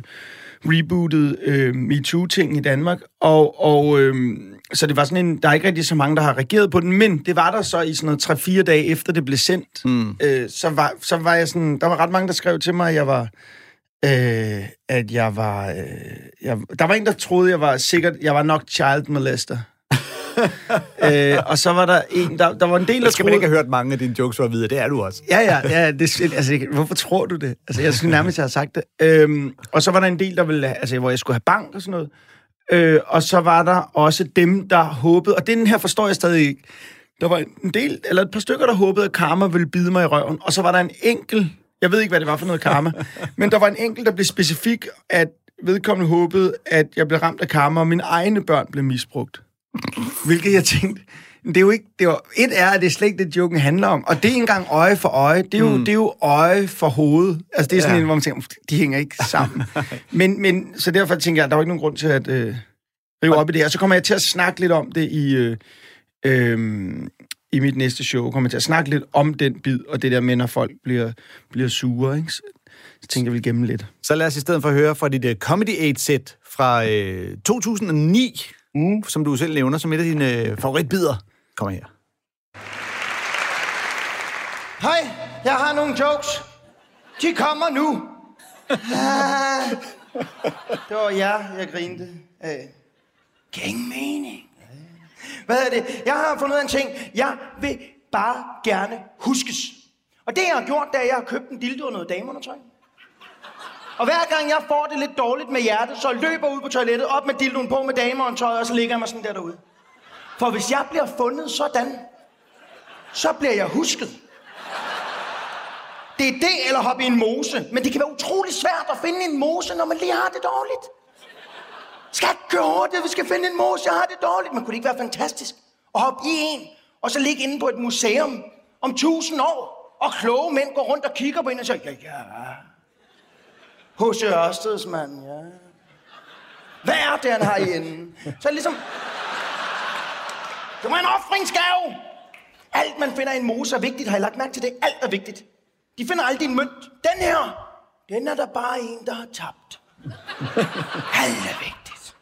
rebootet øh, MeToo-ting i Danmark, og, og øh, så det var sådan en... Der er ikke rigtig så mange, der har reageret på den, men det var der så i sådan noget 3-4 dage efter det blev sendt. Mm. Øh, så, var, så var jeg sådan... Der var ret mange, der skrev til mig, at jeg var... Øh, at jeg var... Øh, jeg, der var en, der troede, jeg var sikkert... Jeg var nok child molester. <laughs> øh, og så var der en, der, der var en del, der Der skal man troede... ikke have hørt mange af dine jokes for at vide, det er du også. Ja, ja, ja. Det, altså, hvorfor tror du det? Altså, jeg synes nærmest, jeg har sagt det. Øhm, og så var der en del, der ville, altså, hvor jeg skulle have bank og sådan noget. Øh, og så var der også dem, der håbede, og den her forstår jeg stadig ikke. Der var en del, eller et par stykker, der håbede, at karma ville bide mig i røven. Og så var der en enkelt, jeg ved ikke, hvad det var for noget karma, <laughs> men der var en enkelt, der blev specifik, at vedkommende håbede, at jeg blev ramt af karma, og mine egne børn blev misbrugt. Hvilket jeg tænkte, det er jo ikke, det var, et er, at det er slet ikke det, joken handler om, og det er ikke engang øje for øje, det er jo, mm. det er jo øje for hoved. Altså det er sådan Ja. en, hvor man tænker, de hænger ikke sammen. <laughs> men, men, så derfor tænker jeg, der var ikke nogen grund til at øh, rive op i det her. Så kommer jeg til at snakke lidt om det i, øh, øh, i mit næste show. Kommer jeg til at snakke lidt om den bid, og det der med, når folk bliver, bliver sure. Ikke? Så, så tænkte jeg, jeg vil gemme lidt. Så lad os i stedet for høre fra dit uh, Comedy 8-sæt fra øh, 2009, mm. som du selv nævner som et af dine øh, favoritbider. Kom her. Hej, jeg har nogle jokes. De kommer nu. Ah, <laughs> det var jer, jeg grinte af. Ingen mening. Hvad er det? Jeg har fundet en ting. Jeg vil bare gerne huskes. Og det, jeg har gjort, at jeg har købt en dildo og noget dameundertøj. Og hver gang jeg får det lidt dårligt med hjertet, så løber jeg ud på toilettet, op med dildoen på med dameundertøj, og så ligger jeg mig sådan der derude. For hvis jeg bliver fundet sådan, så bliver jeg husket. Det er det eller hoppe i en mose. Men det kan være utrolig svært at finde en mose, når man lige har det dårligt. Skat, kør hurtigt, vi skal finde en mose, jeg har det dårligt. Men kunne det ikke være fantastisk at hoppe i en, og så ligge inde på et museum om tusind år, og kloge mænd går rundt og kigger på en og siger, ja, ja. H.C. Ørsteds mand, ja. Hvad er det, han har i enden? Så det ligesom... Det var en offringsgave! Alt, man finder i en mose, er vigtigt. Har I lagt mærke til det? Alt er vigtigt. De finder aldrig en mønt. Den her, den er der bare en, der har tabt. Alt er vigtigt.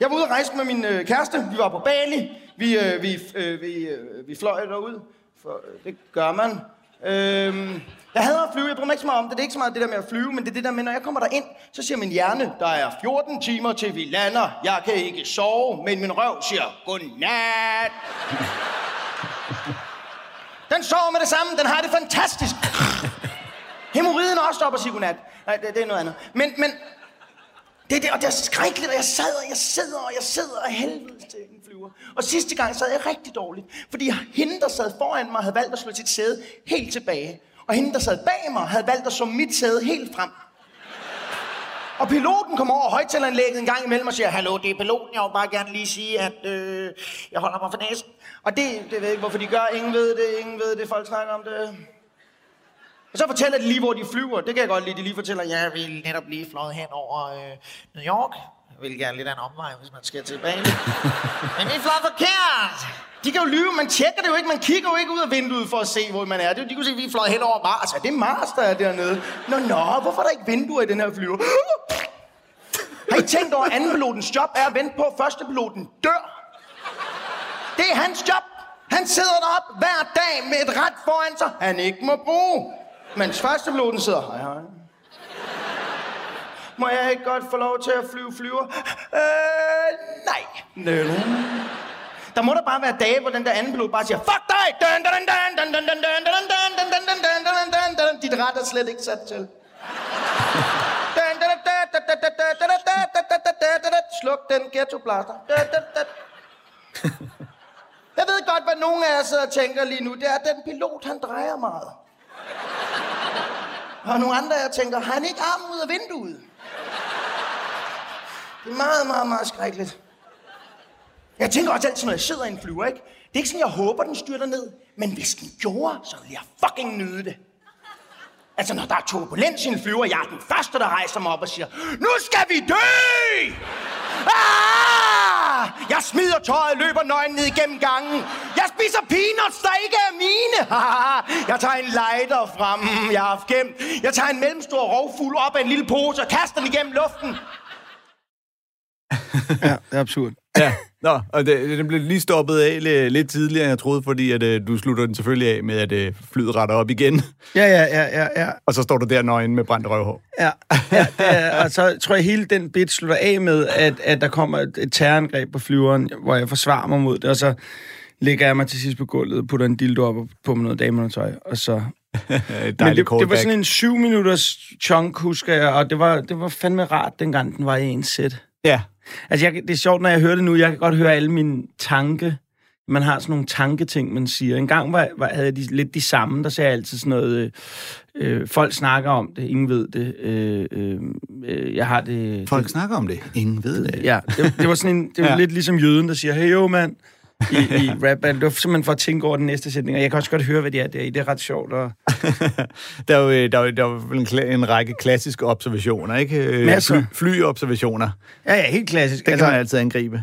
Jeg var ude at rejse med min øh, kæreste. Vi var på Bali. Vi, øh, vi, øh, vi, øh, vi fløj derud. For, øh, det gør man. Øh, jeg hader at flyve. Jeg bryder mig ikke så meget om det. Det er ikke så meget det der med at flyve, men det er det der med, når jeg kommer derind, så siger min hjerne, der er 14 timer til vi lander. Jeg kan ikke sove, men min røv siger godnat. <laughs> Den sover med det samme. Den har det fantastisk. <laughs> Hemoriden også stopper og siger godnat. Nej, det, det er noget andet. Men, men det, det, og det er skrækkeligt, og jeg sad, og jeg sidder, og jeg sidder, og helvede til en flyver. Og sidste gang sad jeg rigtig dårligt, fordi hende, der sad foran mig, havde valgt at slå sit sæde helt tilbage. Og hende, der sad bag mig, havde valgt at slå mit sæde helt frem. Og piloten kommer over højtaleranlægget en gang imellem og siger, Hallo, det er piloten, jeg vil bare gerne lige sige, at øh, jeg holder mig for næsen. Og det, det ved jeg ikke, hvorfor de gør. Ingen ved det, ingen ved det. Folk snakker om det. Og så fortæller de lige, hvor de flyver. Det kan jeg godt lide. De lige fortæller, ja, jeg vil netop lige fløjet hen over øh, New York hvilket vil gerne lidt af en omvej, hvis man skal tilbage. <laughs> Men det er forkert. De kan jo lyve, man tjekker det jo ikke. Man kigger jo ikke ud af vinduet for at se, hvor man er. Det, de kunne se, at vi fløj hen over Mars. Er det Mars, der er dernede? Nå, nå, hvorfor er der ikke vinduer i den her flyver? <gasps> Har I tænkt over, at anden pilotens job er at vente på, at første piloten dør? Det er hans job. Han sidder derop hver dag med et ret foran sig, han ikke må bruge. Mens første piloten sidder, hej hej. Må jeg ikke godt få lov til at flyve flyver? Øh, nej. Næh. Der må der bare være dage, hvor den der anden pilot bare siger, fuck dig! Dit ret er slet ikke sat til. Sluk den ghettoblaster. Jeg ved godt, hvad nogen af jer sidder og tænker lige nu. Det er, at den pilot, han drejer meget. Og nogle andre af jer tænker, har han ikke armen ud af vinduet? Det er meget, meget, meget skrækkeligt. Jeg tænker også altid, når jeg sidder i en flyver, ikke? Det er ikke sådan, jeg håber, den styrter ned. Men hvis den gjorde, så ville jeg fucking nyde det. Altså, når der er turbulens i en flyver, jeg er den første, der rejser mig op og siger, nu skal vi dø! Ah! Jeg smider tøjet, løber nøgen ned igennem gangen. Jeg spiser peanuts, der ikke er mine. <laughs> jeg tager en lighter frem, jeg har haft gemt. Jeg tager en mellemstor rovfugl op af en lille pose og kaster den igennem luften. <laughs> ja, det er absurd. Ja, Nå, og det, den blev lige stoppet af lidt, lidt tidligere, end jeg troede, fordi at, uh, du slutter den selvfølgelig af med, at uh, flyet retter op igen. Ja, ja, ja, ja, ja. Og så står du der nøgen med brændt røvhår. Ja, ja det er, og så tror jeg, hele den bit slutter af med, at, at der kommer et, et terrorangreb på flyveren, hvor jeg forsvarer mig mod det, og så lægger jeg mig til sidst på gulvet putter en dildo op på med noget dameundertøj, og så... <laughs> Men det, det var sådan en syv minutters chunk, husker jeg, og det var, det var fandme rart, dengang den var i en sæt. Ja. Altså, jeg, det er sjovt, når jeg hører det nu. Jeg kan godt høre alle mine tanke. Man har sådan nogle tanketing, man siger. En gang var, var, havde jeg de, lidt de samme. Der sagde jeg altid sådan noget... Øh, øh, folk snakker om det, ingen ved det. Øh, øh, jeg har det... Folk det, snakker om det, ingen ved det. Ja, det, det var sådan en... Det var <laughs> ja. lidt ligesom jøden, der siger, hey jo, mand i, i rap Det var simpelthen for at tænke over den næste sætning, og jeg kan også godt høre, hvad det er der i. Det er ret sjovt. Og... <laughs> der er jo, der er, der er en, en række klassiske observationer, ikke? Masser. Fly, flyobservationer. Ja, ja, helt klassisk. Det altså, kan man altid angribe.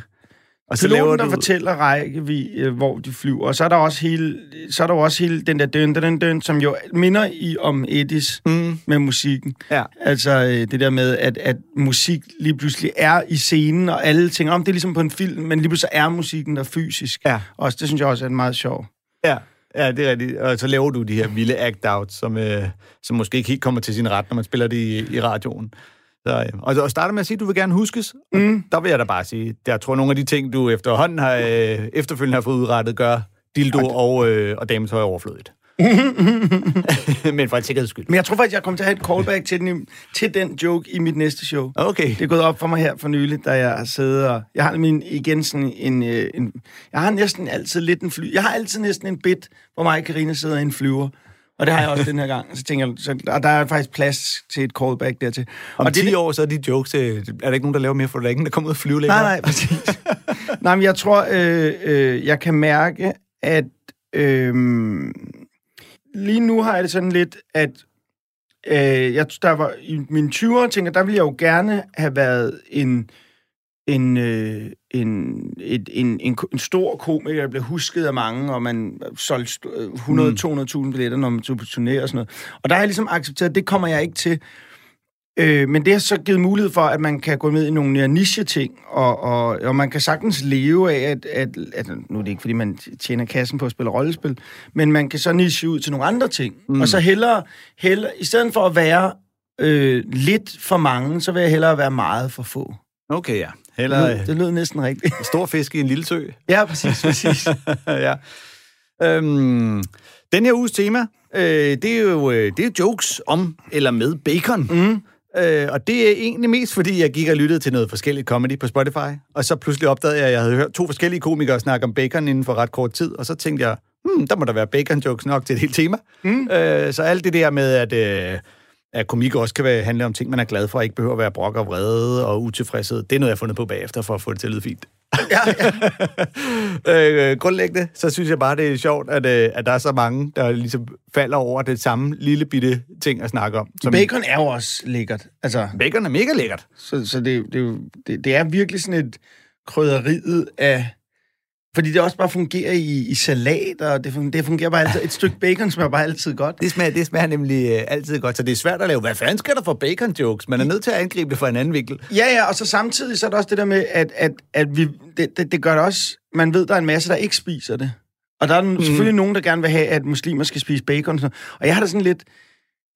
Og så laver du... der fortæller række, øh, hvor de flyver. Og så er der også hele, så er der også hele den der døn, døn, døn, som jo minder i om Edis mm. med musikken. Ja. Altså øh, det der med, at, at musik lige pludselig er i scenen, og alle tænker, om det er ligesom på en film, men lige pludselig er musikken der fysisk. Ja. Også, det synes jeg også er meget sjovt. Ja. Ja, det er rigtigt. Og så laver du de her vilde act-out, som, øh, som måske ikke helt kommer til sin ret, når man spiller det i, i radioen. Så, øh, og, og starter med at sige, at du vil gerne huskes. Mm. Der vil jeg da bare sige, jeg tror, nogle af de ting, du efterhånden har, øh, efterfølgende har fået udrettet, gør dildo okay. og, øh, og dametøj overflødigt. <laughs> Men for en sikkerheds skyld. Men jeg tror faktisk, jeg kommer til at have et callback til den, til den joke i mit næste show. Okay. Det er gået op for mig her for nylig, da jeg har siddet og... Jeg har min, igen sådan en, øh, en... Jeg har næsten altid lidt en fly... Jeg har altid næsten en bit, hvor mig og Karina sidder i en flyver. Og det har jeg også <laughs> den her gang. Så tænker jeg, så, og der er faktisk plads til et callback dertil. Om og 10 det, år, så er de jokes, øh, er der ikke nogen, der laver mere for dig, der kommer ud og flyve længere? Nej, nej, præcis. <laughs> nej, men jeg tror, øh, øh, jeg kan mærke, at øh, lige nu har jeg det sådan lidt, at øh, jeg, der var i mine 20'ere, tænker, der ville jeg jo gerne have været en en, øh, en, et, en, en, en stor komiker, der blev husket af mange, og man solgte 100-200.000 mm. billetter, når man tog på turné og sådan noget. Og der har jeg ligesom accepteret, at det kommer jeg ikke til. Øh, men det har så givet mulighed for, at man kan gå med i nogle niche-ting, og, og, og man kan sagtens leve af, at, at, at... Nu er det ikke, fordi man tjener kassen på at spille rollespil, men man kan så niche ud til nogle andre ting. Mm. Og så hellere, hellere... I stedet for at være øh, lidt for mange, så vil jeg hellere være meget for få. Okay, ja. Heller, det, lød, det lød næsten rigtigt. Stor fisk i en lille sø. <laughs> Ja, præcis, præcis. <laughs> ja. Øhm, den her uges tema, øh, det, er jo, øh, det er jokes om eller med bacon. Mm. Øh, og det er egentlig mest, fordi jeg gik og lyttede til noget forskelligt comedy på Spotify, og så pludselig opdagede jeg, at jeg havde hørt to forskellige komikere snakke om bacon inden for ret kort tid, og så tænkte jeg, hmm, der må der være bacon-jokes nok til et helt tema. Mm. Øh, så alt det der med, at... Øh, at komik også kan være, handle om ting, man er glad for, og ikke behøver at være brok og vrede og utilfredshed. Det er noget, jeg har fundet på bagefter, for at få det til at lyde fint. Ja, ja. <laughs> øh, grundlæggende, så synes jeg bare, det er sjovt, at, øh, at der er så mange, der ligesom falder over det samme lille bitte ting at snakke om. Som Bacon er jo også lækkert. Altså, bacon er mega lækkert. så, så det, det, er det, det er virkelig sådan et krydderiet af... Fordi det også bare fungerer i, i salat, og det, fun- det fungerer bare altid. Et stykke bacon smager bare altid godt. Det smager, det smager nemlig øh, altid godt, så det er svært at lave. Hvad fanden skal der for bacon-jokes? Man er nødt til at angribe det fra en anden vinkel. Ja, ja, og så samtidig så er der også det der med, at, at, at vi, det, det, det gør det også... Man ved, der er en masse, der ikke spiser det. Og der er mm. selvfølgelig nogen, der gerne vil have, at muslimer skal spise bacon. og sådan. Og jeg har det sådan lidt...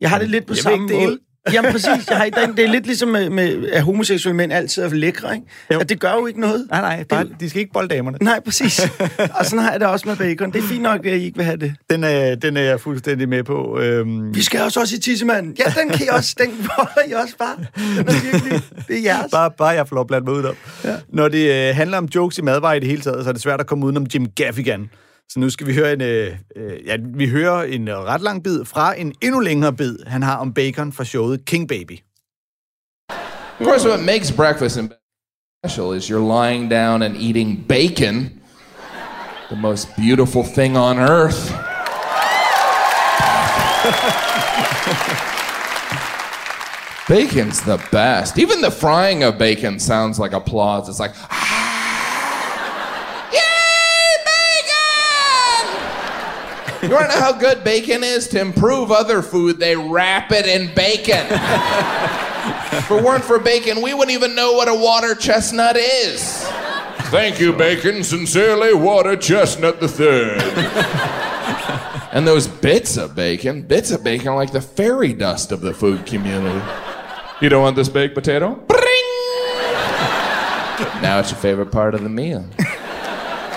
Jeg har det lidt på Jeg samme måde. Jamen præcis. Jeg har, det, er, det er lidt ligesom med, med at homoseksuelle mænd altid er lækre, ikke? Jo. At det gør jo ikke noget. Nej, nej, bare, de skal ikke bolde damerne. Nej, præcis. <laughs> og sådan har jeg det også med bacon. Det er fint nok, at I ikke vil have det. Den er, den er jeg fuldstændig med på. Øhm, Vi skal også også i tissemanden. Ja, den kan I også. Den holder I også bare. Den er virkelig... Det er jeres. bare, bare jeg får lov at blande mig udenom. Ja. Når det øh, handler om jokes i madvarer i det hele taget, så er det svært at komme udenom Jim Gaffigan. Så nu skal vi høre en, øh, øh ja, vi hører en øh, ret lang bid fra en endnu længere bid, han har om bacon fra showet King Baby. Of course, what makes breakfast in bed special is you're lying down and eating bacon, the most beautiful thing on earth. Bacon's the best. Even the frying of bacon sounds like applause. It's like, "Ah! You want to know how good bacon is? To improve other food, they wrap it in bacon. If it weren't for bacon, we wouldn't even know what a water chestnut is. Thank you, bacon. Sincerely, water chestnut the third. and those bits of bacon, bits of bacon are like the fairy dust of the food community. You don't want this baked potato? Bring! now it's your favorite part of the meal.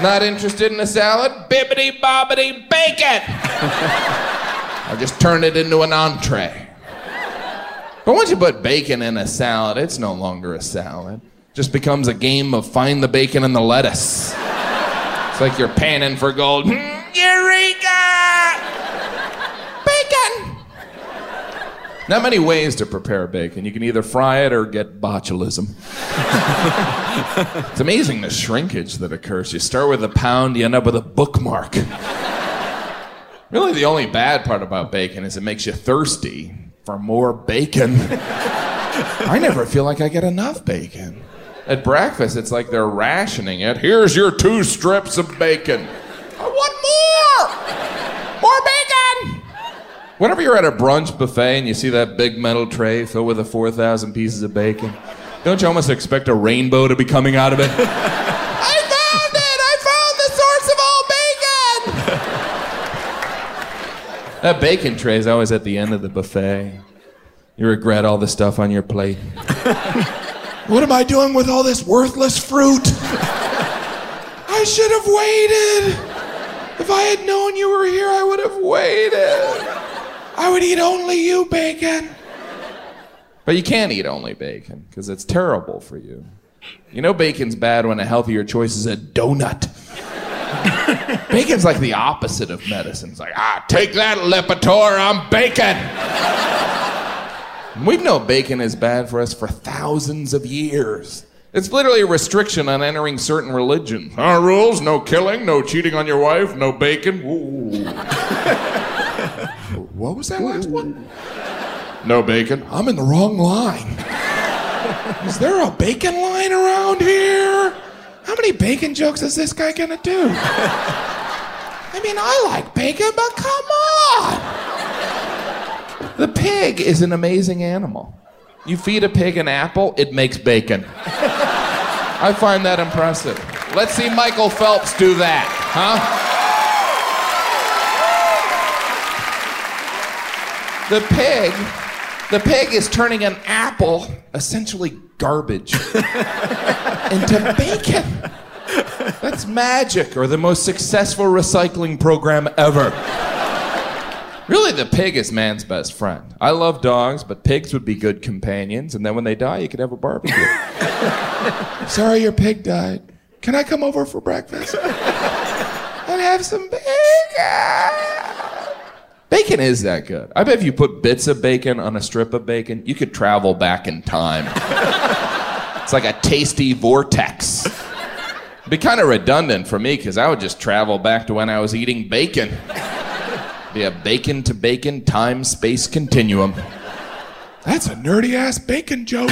Not interested in a salad? Bibbity bobbity bacon! I'll just turn it into an entree. But once you put bacon in a salad, it's no longer a salad. It just becomes a game of find the bacon and the lettuce. It's like you're panning for gold. Hmm, Eureka! Bacon! Not many ways to prepare bacon. You can either fry it or get botulism. it's amazing the shrinkage that occurs. You start with a pound, you end up with a bookmark. Really, the only bad part about bacon is it makes you thirsty for more bacon. I never feel like I get enough bacon. At breakfast, it's like they're rationing it. Here's your two strips of bacon. I want more! More bacon! Whenever you're at a brunch buffet and you see that big metal tray filled with the 4,000 pieces of bacon, don't you almost expect a rainbow to be coming out of it? I found it! I found the source of all bacon! That bacon tray is always at the end of the buffet. You regret all the stuff on your plate. what am I doing with all this worthless fruit? I should have waited. If I had known you were here, I would have waited. I would eat only you, bacon. But you can't eat only bacon because it's terrible for you. You know, bacon's bad when a healthier choice is a donut. <laughs> Bacon's like the opposite of medicine. It's like, ah, take that, Lipitor, I'm bacon. We've known bacon is bad for us for thousands of years. It's literally a restriction on entering certain religions. Our rules no killing, no cheating on your wife, no bacon. <laughs> What was that last one? No bacon. I'm in the wrong line. Is there a bacon line around here? How many bacon jokes is this guy gonna do? I mean, I like bacon, but come on! The pig is an amazing animal. You feed a pig an apple, it makes bacon. I find that impressive. Let's see Michael Phelps do that, huh? The pig, the pig is turning an apple, essentially garbage, <laughs> into bacon. That's magic, or the most successful recycling program ever. Really, the pig is man's best friend. I love dogs, but pigs would be good companions, and then when they die, you could have a barbecue. <laughs> Sorry your pig died. Can I come over for breakfast? <laughs> And have some bacon? Bacon is that good. I bet if you put bits of bacon on a strip of bacon, you could travel back in time. <laughs> it's like a tasty vortex. It'd be kind of redundant for me because I would just travel back to when I was eating bacon. Be a bacon to bacon time space continuum. That's a nerdy ass bacon joke.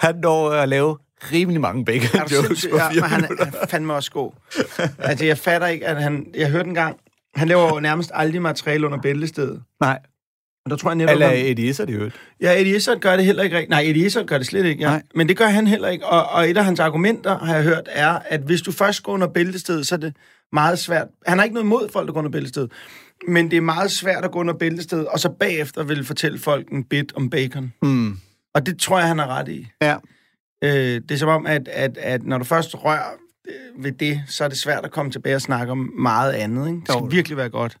Han når at lave rimelig mange bacon Er jokes sindssyg? på ja, men han er fandme også god. Altså, jeg fatter ikke, at han... Jeg hørte en gang, han laver jo nærmest aldrig materiale under bæltestedet. Nej, Og der tror jeg netop... eller han- Eddie Izzard i øvrigt. Ja, Eddie Izzard gør det heller ikke rigtigt. Nej, Eddie Izzard gør det slet ikke, ja. Nej. Men det gør han heller ikke. Og, og et af hans argumenter, har jeg hørt, er, at hvis du først går under bæltestedet, så er det meget svært. Han har ikke noget imod folk, der går under bæltestedet. Men det er meget svært at gå under bæltestedet, og så bagefter vil fortælle folk en bit om bacon. Mm. Og det tror jeg, han har ret i. Ja. Øh, det er som om, at, at, at når du først rører øh, ved det, så er det svært at komme tilbage og snakke om meget andet. Ikke? Det skal Jo. virkelig være godt.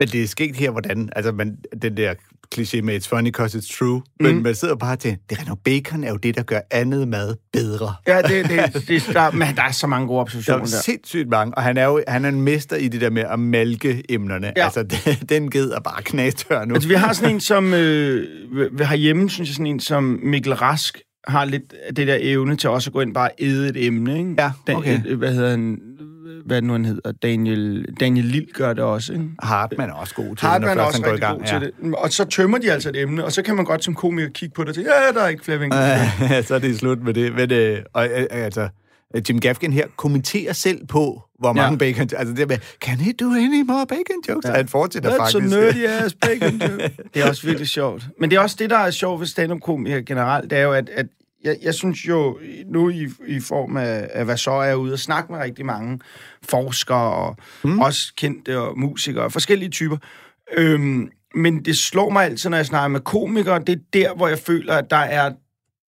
Men det er sket her, hvordan... Altså, man, den der kliché med, it's funny because it's true. Men Mm. man sidder bare til, det er nok, bacon er jo det, der gør andet mad bedre. Ja, det, det, det, der, men der er så mange gode Der observationer er der. sindssygt mange, og han er jo han er en mester i det der med at malke emnerne. Ja. Altså, <laughs> den, den ged er bare knastør nu. Altså, vi har sådan en som... Øh, vi har hjemme, synes jeg, sådan en som Mikkel Rask har lidt det der evne til også at gå ind bare og æde et emne, ikke? Ja, okay. Dan, hvad hedder han? Hvad det nu, han hedder? Daniel, Daniel Lille gør det også, ikke? Hartmann er også god til det, Hartmann når er også går i rigtig gang. god til det. Og så tømmer de altså et emne, og så kan man godt som komiker kigge på det og tænke, ja, der er ikke flere vinkler. Ja, <laughs> så er det slut med det. Men, øh, og, øh, altså, øh, Jim Gaffigan her kommenterer selv på, hvor mange Ja. bacon... Altså det med, can he do any more bacon jokes? Ja. Han fortsætter That's faktisk. a nerdy ass <laughs> bacon joke. Det er også virkelig sjovt. Men det er også det, der er sjovt ved stand-up-komikere generelt, det er jo, at, at jeg, jeg synes jo, nu i, i form af, af hvad så er jeg ude og snakke med rigtig mange forskere, og mm. også kendte og musikere, og forskellige typer. Øhm, men det slår mig altid, når jeg snakker med komikere, det er der, hvor jeg føler, at der er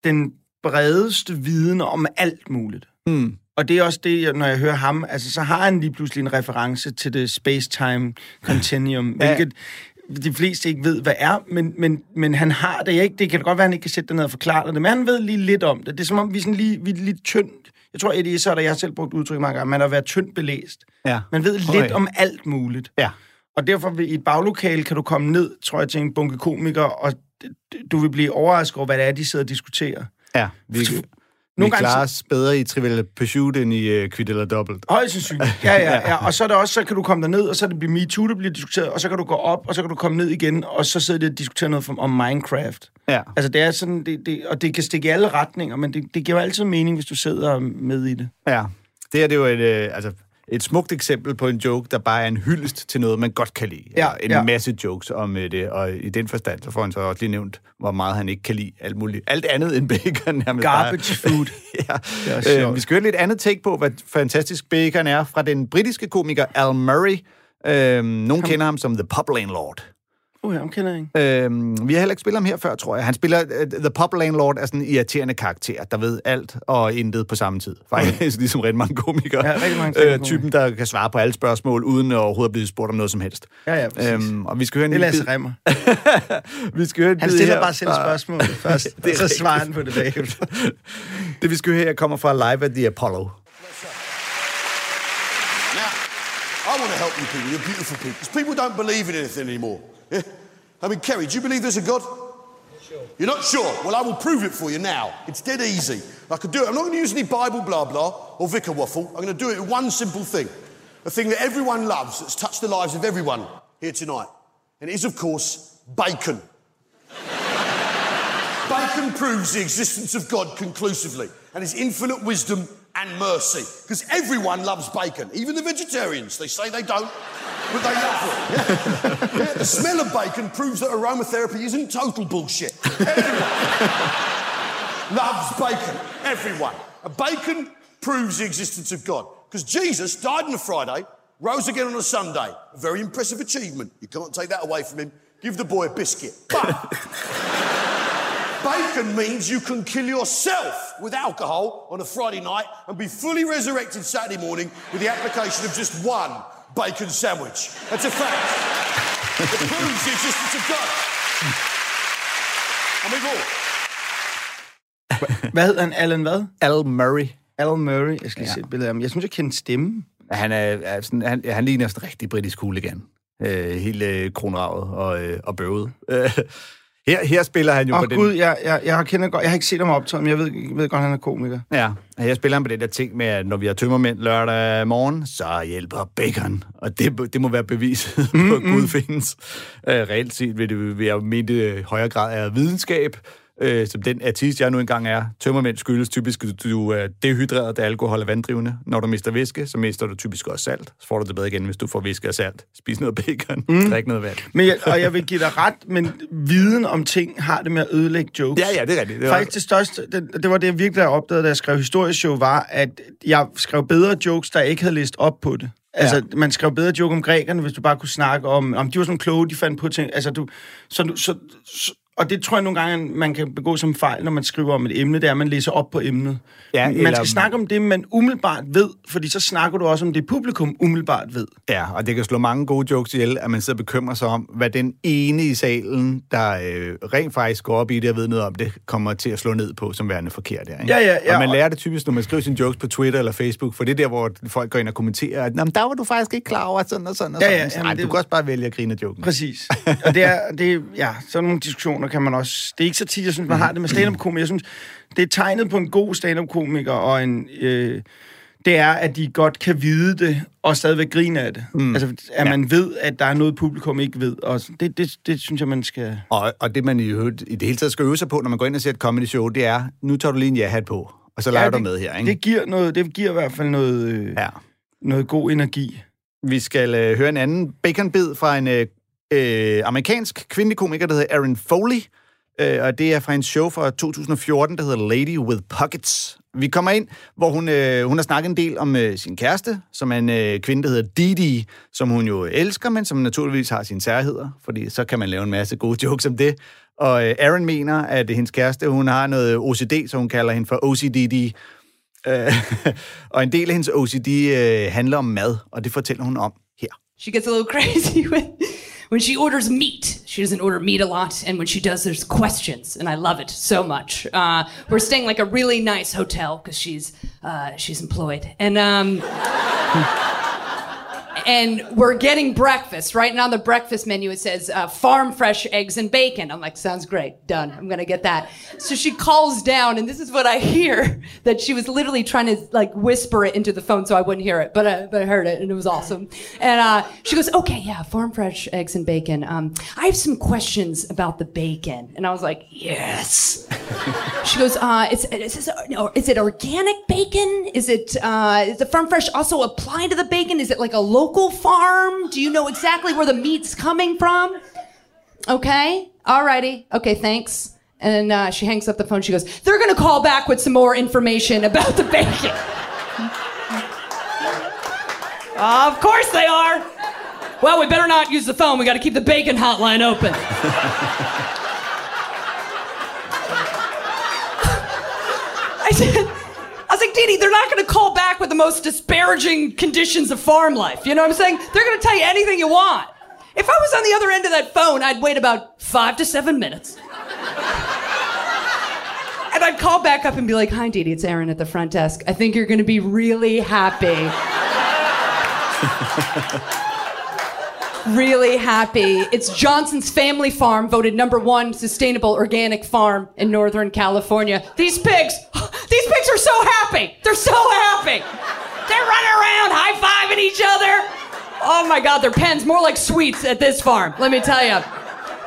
den bredeste viden om alt muligt. Mm. Og det er også det, når jeg hører ham, altså så har han lige pludselig en reference til det space-time continuum, <laughs> Ja. hvilket de fleste ikke ved, hvad er, men, men, men han har det ikke. Det kan godt være, at han ikke kan sætte det ned og forklare det, men han ved lige lidt om det. Det er som om, vi sådan lige, vi er lidt tyndt. Jeg tror, Eddie Izzard og jeg selv brugt udtryk mange gange, man har været tyndt belæst. Ja. Man ved Okay. lidt om alt muligt. Ja. Og derfor vil, i et baglokale kan du komme ned, tror jeg, til en bunke komikere, og du vil blive overrasket over, hvad det er, de sidder og diskuterer. Ja, vi, vi Nogle gange klarer os bedre i Trivial Pursuit end i uh, Quid eller Dobbelt. Højst sandsynligt. Ja, <laughs> ja, ja. Og så er der også, så kan du komme derned, og så er det bliver MeToo, der bliver diskuteret, og så kan du gå op, og så kan du komme ned igen, og så sidder de og diskuterer noget om, Minecraft. Ja. Altså, det er sådan, det, det, og det kan stikke i alle retninger, men det, det giver jo altid mening, hvis du sidder med i det. Ja, det her det er jo et, øh, altså, et smukt eksempel på en joke, der bare er en hyldest til noget, man godt kan lide. Ja, en ja. masse jokes om øh, det, og i den forstand, så får han så også lige nævnt, hvor meget han ikke kan lide alt muligt. Alt andet end bacon. Nærmest Garbage food. <laughs> ja. Øh, vi skal høre lidt andet take på, hvad fantastisk bacon er fra den britiske komiker Al Murray. Øh, nogen kender ham som The Pub Landlord. Uh, ham kender jeg ikke. Øhm, vi har heller ikke spillet ham her før, tror jeg. Han spiller uh, The Pub Landlord er sådan en irriterende karakter, der ved alt og intet på samme tid. Faktisk <laughs> ligesom rigtig mange komikere. Ja, rigtig mange øh, typen, der kan svare på alle spørgsmål, uden at overhovedet blive spurgt om noget som helst. Ja, ja, præcis. Øhm, og vi skal høre en Det er Lasse Remmer. <laughs> vi skal høre en Han stiller her bare selv spørgsmål <laughs> først, Det er og så svarer han på det bagefter. Det, vi skal høre her, kommer fra Live at the Apollo. Now, I want to help you people. You're beautiful people. people don't believe in anything anymore. Yeah? I mean, Kerry, do you believe there's a God? You're not sure? Well, I will prove it for you now. It's dead easy. I could do it. I'm not going to use any Bible blah blah or vicar waffle. I'm going to do it with one simple thing. A thing that everyone loves, that's touched the lives of everyone here tonight. And it is, of course, bacon. <laughs> Bacon proves the existence of God conclusively and his infinite wisdom and mercy. Because everyone loves bacon, even the vegetarians. They say they don't, love. Yeah. Yeah, The smell of bacon proves that aromatherapy isn't total bullshit. Everyone <laughs> loves bacon. Everyone. And bacon proves the existence of God. Because Jesus died on a Friday, rose again on a Sunday. A very impressive achievement. You can't take that away from him. Give the boy a biscuit. But <laughs> Bacon means you can kill yourself with alcohol on a Friday night and be fully resurrected Saturday morning with the application of just one bacon sandwich. That's a fact. it proves the existence of God. And we've all. Hvad hedder han? Alan hvad? Al Murray. Alan Murray. Jeg skal lige se et billede af ham. Jeg synes, jeg kender stemmen. Han, er, er sådan, han, han ligner sådan en rigtig britisk hooligan. Øh, helt øh, kronravet og, øh, og bøvet. <laughs> Her, her spiller han jo Åh på oh, den... gud, jeg, jeg, jeg, har kendt, godt, jeg har ikke set ham optræde, men jeg ved, jeg ved godt, at han er komiker. Ja, her spiller han på den der ting med, at når vi har tømmermænd lørdag morgen, så hjælper bacon. Og det, det må være beviset <laughs> mm, på, at Gud findes. Uh, reelt set vil det det i højere grad er videnskab, uh, som den artist, jeg nu engang er. Tømmermænd skyldes typisk, at du er dehydreret, da alkohol er vanddrivende. Når du mister væske, så mister du typisk også salt. Så får du det bedre igen, hvis du får væske og salt. Spis noget bacon, mm. drik noget vand. Men jeg, og jeg vil give dig ret, men viden om ting har det med at ødelægge jokes. Ja, ja, det er rigtigt. Det var- Faktisk det største, det, det var det, jeg virkelig har opdaget, da jeg skrev historieshow, var, at jeg skrev bedre jokes, der ikke havde læst op på det. Altså, ja. man skrev bedre joke om grækerne, hvis du bare kunne snakke om, om de var sådan kloge, de fandt på ting. Altså, du, så, du, så, så, og det tror jeg nogle gange, man kan begå som fejl, når man skriver om et emne, det er, at man læser op på emnet. Ja, man eller- skal snakke om det, man umiddelbart ved, fordi så snakker du også om det, publikum umiddelbart ved. Ja, og det kan slå mange gode jokes ihjel, at man sidder og bekymrer sig om, hvad den ene i salen, der øh, rent faktisk går op i det og ved noget om det, kommer til at slå ned på som værende forkert. Ja, ikke? Ja, ja, ja, Og man lærer det typisk, når man skriver sine jokes på Twitter eller Facebook, for det er der, hvor folk går ind og kommenterer, at "Nå, men der var du faktisk ikke klar over sådan og sådan og Ja, sådan. ja, jamen, Ej, det- du kan også bare vælge at grine af joken. Præcis. Og det er, det ja, sådan nogle diskussioner kan man også... Det er ikke så tit, jeg synes, man har det med stand-up-komikere. Jeg synes, det er tegnet på en god stand-up-komiker, og en... Øh, det er, at de godt kan vide det, og stadigvæk grine af det. Mm. Altså, at man ved, at der er noget, publikum ikke ved. Og det, det, det synes jeg, man skal... Og, og det, man i, i det hele taget skal øve sig på, når man går ind og ser et comedy show, det er, nu tager du lige en ja-hat på, og så Ja, du det- med her. Ikke? Det giver, noget, det giver i hvert fald noget, øh, Ja. noget god energi. Vi skal øh, høre en anden baconbid fra en øh, øh, amerikansk kvindelig komiker, der hedder Erin Foley. Øh, og det er fra en show fra 2014, der hedder Lady with Pockets. Vi kommer ind, hvor hun, øh, hun har snakket en del om øh, sin kæreste, som er en øh, kvinde, der hedder Didi, som hun jo elsker, men som naturligvis har sine særheder, fordi så kan man lave en masse gode jokes om det. Og øh, Aaron mener, at hendes kæreste, hun har noget OCD, så hun kalder hende for OCDD. Øh, <laughs> og en del af hendes OCD øh, handler om mad, og det fortæller hun om her. She gets a little <laughs> crazy with when she orders meat. She doesn't order meat a lot, and when she does, there's questions, and I love it so much. Uh, we're staying like a really nice hotel because she's uh, she's employed, and um, and we're getting breakfast right. And on the breakfast menu, it says uh, farm fresh eggs and bacon. I'm like, sounds great, done. I'm gonna get that. So she calls down, and this is what I hear <laughs> that she was literally trying to like whisper it into the phone so I wouldn't hear it, but I, but I heard it, and it was awesome. And uh, she goes, okay, yeah, farm fresh eggs and bacon. Um, I have some questions about the bacon, and I was like, yes. <laughs> She goes, uh, it's, is, this, no, is it organic bacon? Is it, uh, is the farm fresh also apply to the bacon? Is it like a local farm? Do you know exactly where the meat's coming from? Okay, alrighty. Okay, thanks. And uh, she hangs up the phone. She goes, they're gonna call back with some more information about the bacon. <laughs> of course they are. Well, we better not use the phone. We gotta keep the bacon hotline open. <laughs> I said, I was like, Dee, they're not going to call back with the most disparaging conditions of farm life. You know what I'm saying? They're going to tell you anything you want. If I was on the other end of that phone, I'd wait about five to seven minutes. and I'd call back up and be like, Hi, Dee, it's Aaron at the front desk. I think you're going to be really happy. <laughs> really happy. It's Johnson's Family Farm, voted number one sustainable organic farm in Northern California. These pigs, <gasps> these pigs are so happy. They're so happy. They're running around high fiving each other. Oh my God, their pens more like sweets at this farm. Let me tell you.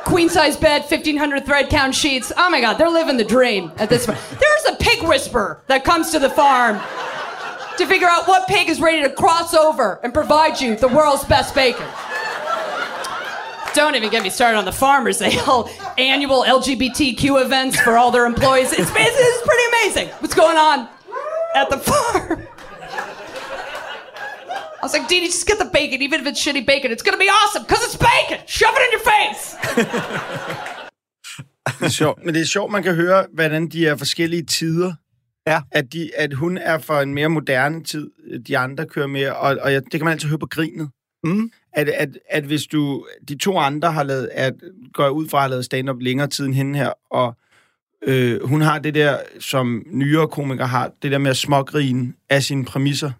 Queen size bed, 1500 thread count sheets. Oh my God, they're living the dream at this farm. There's a pig whisperer that comes to the farm to figure out what pig is ready to cross over and provide you the world's best bacon. Don't even get me started on the farmers. They hold annual LGBTQ events for all their employees. It's, it's, it's pretty amazing what's going on at the farm. I was like, Dee Dee, just get the bacon, even if it's shitty bacon. It's gonna be awesome, because it's bacon! Shove it in your face! <laughs> Det er sjovt. Men det er sjovt, man kan høre, hvordan de er forskellige tider. Ja. At, de, at hun er for en mere moderne tid, de andre kører mere, og, og jeg, det kan man altid høre på grinet. Mm. At, at, at hvis du, de to andre har lavet, at, går ud fra, har lavet stand-up længere tid end hende her, og øh, hun har det der, som nyere komikere har, det der med at smågrine af sine præmisser.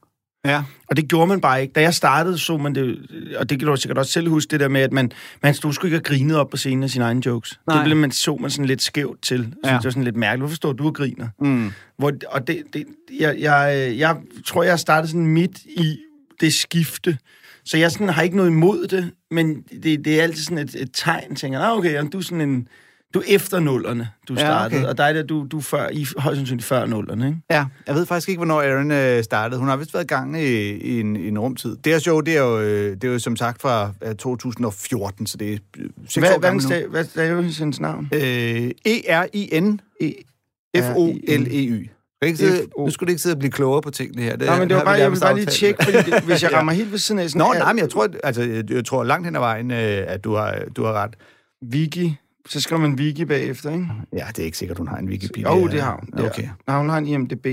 Ja. Og det gjorde man bare ikke. Da jeg startede, så man det, og det kan du sikkert også selv huske, det der med, at man, man stod sgu ikke og grinede op på scenen af sine egne jokes. Nej. Det blev man, så man sådan lidt skævt til. Så Ja. Det var sådan lidt mærkeligt. Hvorfor står du og griner? Mm. Hvor, og det, det, jeg, jeg, jeg tror, jeg startede sådan midt i det skifte. Så jeg sådan, har ikke noget imod det, men det, det er altid sådan et, et tegn, tænker jeg, ah, okay, jamen, du er sådan en... Du er efter nullerne, du Ja, startede, okay. og dig der, du, du er før, I højst sandsynligt før nullerne, ikke? Ja, jeg ved faktisk ikke, hvornår Aaron øh, startede. Hun har vist været i gang i, i, en, i en rumtid. Det her show, det er jo, øh, det er jo som sagt fra øh, 2014, så det er øh, seks Hvad, år hvad, gammelt nu. hvad, er hendes navn? Øh, E-R-I-N-F-O-L-E-Y. Skal ikke sidde, nu skulle du ikke sidde og blive klogere på tingene her. Det, Nej, men det var bare, jeg vil bare lige tjekke, fordi det, hvis jeg <laughs> Ja. rammer helt ved siden af sådan... Nå, er- nej, men jeg tror, altså, jeg, tror langt hen ad vejen, øh, at du har, du har ret. Vicky, så skriver man Vicky bagefter, ikke? Ja, det er ikke sikkert, hun har en Wikipedia. Jo, det har hun. Det Okay. Nej, hun har en IMDb.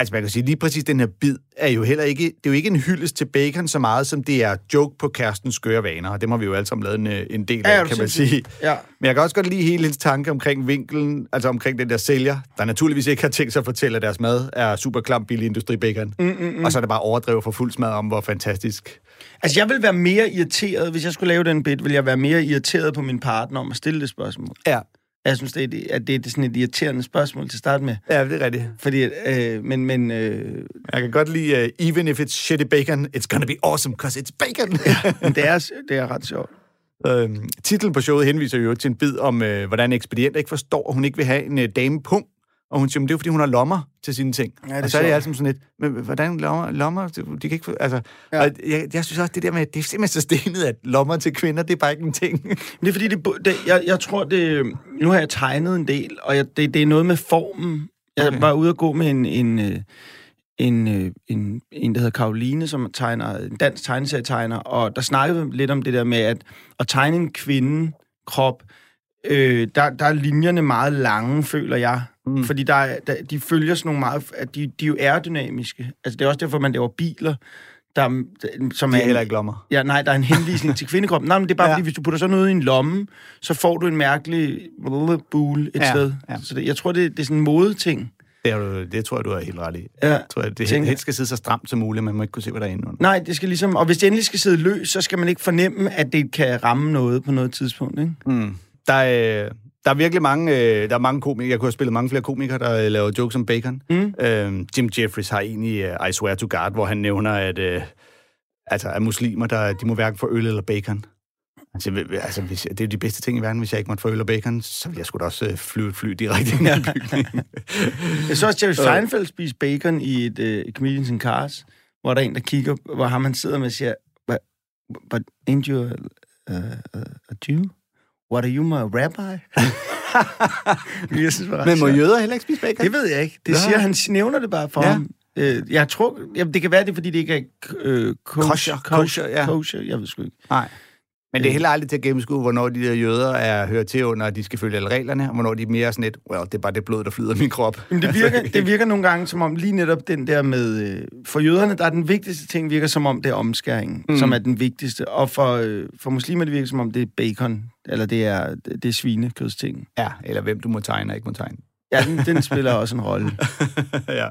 Altså, man kan sige, lige præcis den her bid er jo heller ikke, det er jo ikke en hyldest til bacon så meget, som det er joke på kærestens skøre vaner, og det har vi jo alle sammen lavet en, øh, en del Ja, af, du kan man sige. Ja. Men jeg kan også godt lide hele hendes tanke omkring vinkelen, altså omkring den der sælger, der naturligvis ikke har tænkt sig at fortælle, at deres mad er super klam billig industribacon. Mm, mm, mm. Og så er det bare overdrevet for fuld smad om, hvor fantastisk. Altså, jeg vil være mere irriteret, hvis jeg skulle lave den bit, vil jeg være mere irriteret på min partner om at stille det spørgsmål. Ja, Jeg synes, det er, det- at det er sådan et irriterende spørgsmål til at starte med. ja det er rigtigt. Fordi, øh, men, men øh, Jeg kan godt lide, uh, even if it's shitty bacon, it's gonna be awesome, because it's bacon. men det, er, det er ret sjovt. Øhm, titlen på showet henviser jo til en bid om, øh, hvordan ekspedient ikke forstår, at hun ikke vil have en øh, dame pung. Og hun siger, men det er fordi hun har lommer til sine ting. Ja, det og så er det altid sådan lidt, men hvordan lommer? lommer de kan ikke få, altså, Ja. og jeg, jeg, synes også, det der med, det er simpelthen så stenet, at lommer til kvinder, det er bare ikke en ting. Men det er fordi, det, det, jeg, jeg tror, det... Nu har jeg tegnet en del, og jeg, det, det er noget med formen. Jeg Okay. var ude at gå med en, en, øh, en, øh, en, en, der hedder Karoline, som tegner, en dansk tegneserietegner, og der snakkede vi lidt om det der med, at at tegne en kvinde krop, øh, der, der er linjerne meget lange, føler jeg. Mm. Fordi der, er- der, de følger sådan nogle meget... At de, de er jo aerodynamiske. Altså, det er også derfor, man laver biler, der, som De er er heller ikke lommer. Ja, nej, der er en henvisning til kvindekroppen. Nej, men det er bare ja. Fordi, hvis du putter sådan noget i en lomme, så får du en mærkelig bul et Ja, sted. ja. Så det, jeg tror, det, det er sådan en modeting. Det, er du, det tror jeg, du er helt ret i. Ja, Jeg tror, det tænker- helst skal sidde så stramt som muligt, man må ikke kunne se, hvad der er inde under. Nej, det skal ligesom... Og hvis det endelig skal sidde løs, så skal man ikke fornemme, at det kan ramme noget på noget tidspunkt, ikke? Mm. Der, er, der er virkelig mange, øh, der er mange komikere. Jeg kunne have spillet mange flere komikere, der øh, laver jokes om bacon. Mm. Øhm, Jim Jeffries har en i uh, I Swear to God, hvor han nævner, at, øh, altså, at muslimer, der, de må hverken få øl eller bacon. Altså, altså, hvis, det er jo de bedste ting i verden. Hvis jeg ikke måtte få øl og bacon, så ville jeg sgu da også øh, flyve et fly direkte ind i bygningen. <laughs> Jeg så også Jerry Seinfeld spise bacon i et uh, Comedians in Cars, hvor der er en, der kigger, hvor ham han sidder med og siger, but, but ain't you a, a, a, a Jew? What are you, my rabbi? <laughs> jeg synes, var Men må jøder heller ikke spise bacon? Det ved jeg ikke. Det Nå. siger han, nævner det bare for Ja. ja. ham. Øh, jeg tror, jamen, det kan være det, er, fordi det ikke er øh, kosher, Kosher, kosher, ja. kosher, jeg ved sgu ikke. Nej. Men det er heller aldrig til at gennemskue, hvornår de der jøder er hørt til under, at de skal følge alle reglerne, og hvornår de er mere sådan et, well, det er bare det blod, der flyder i min krop. Men det virker, <laughs> det virker nogle gange som om, lige netop den der med... Øh, for jøderne, der er den vigtigste ting, virker som om, det er omskæringen, mm. som er den vigtigste. Og for, øh, for muslimer, det virker som om, det er bacon, eller det er, det er svinekødsting. Ja, eller hvem du må tegne og ikke må tegne. Ja, den, den spiller også en rolle. <laughs> ja.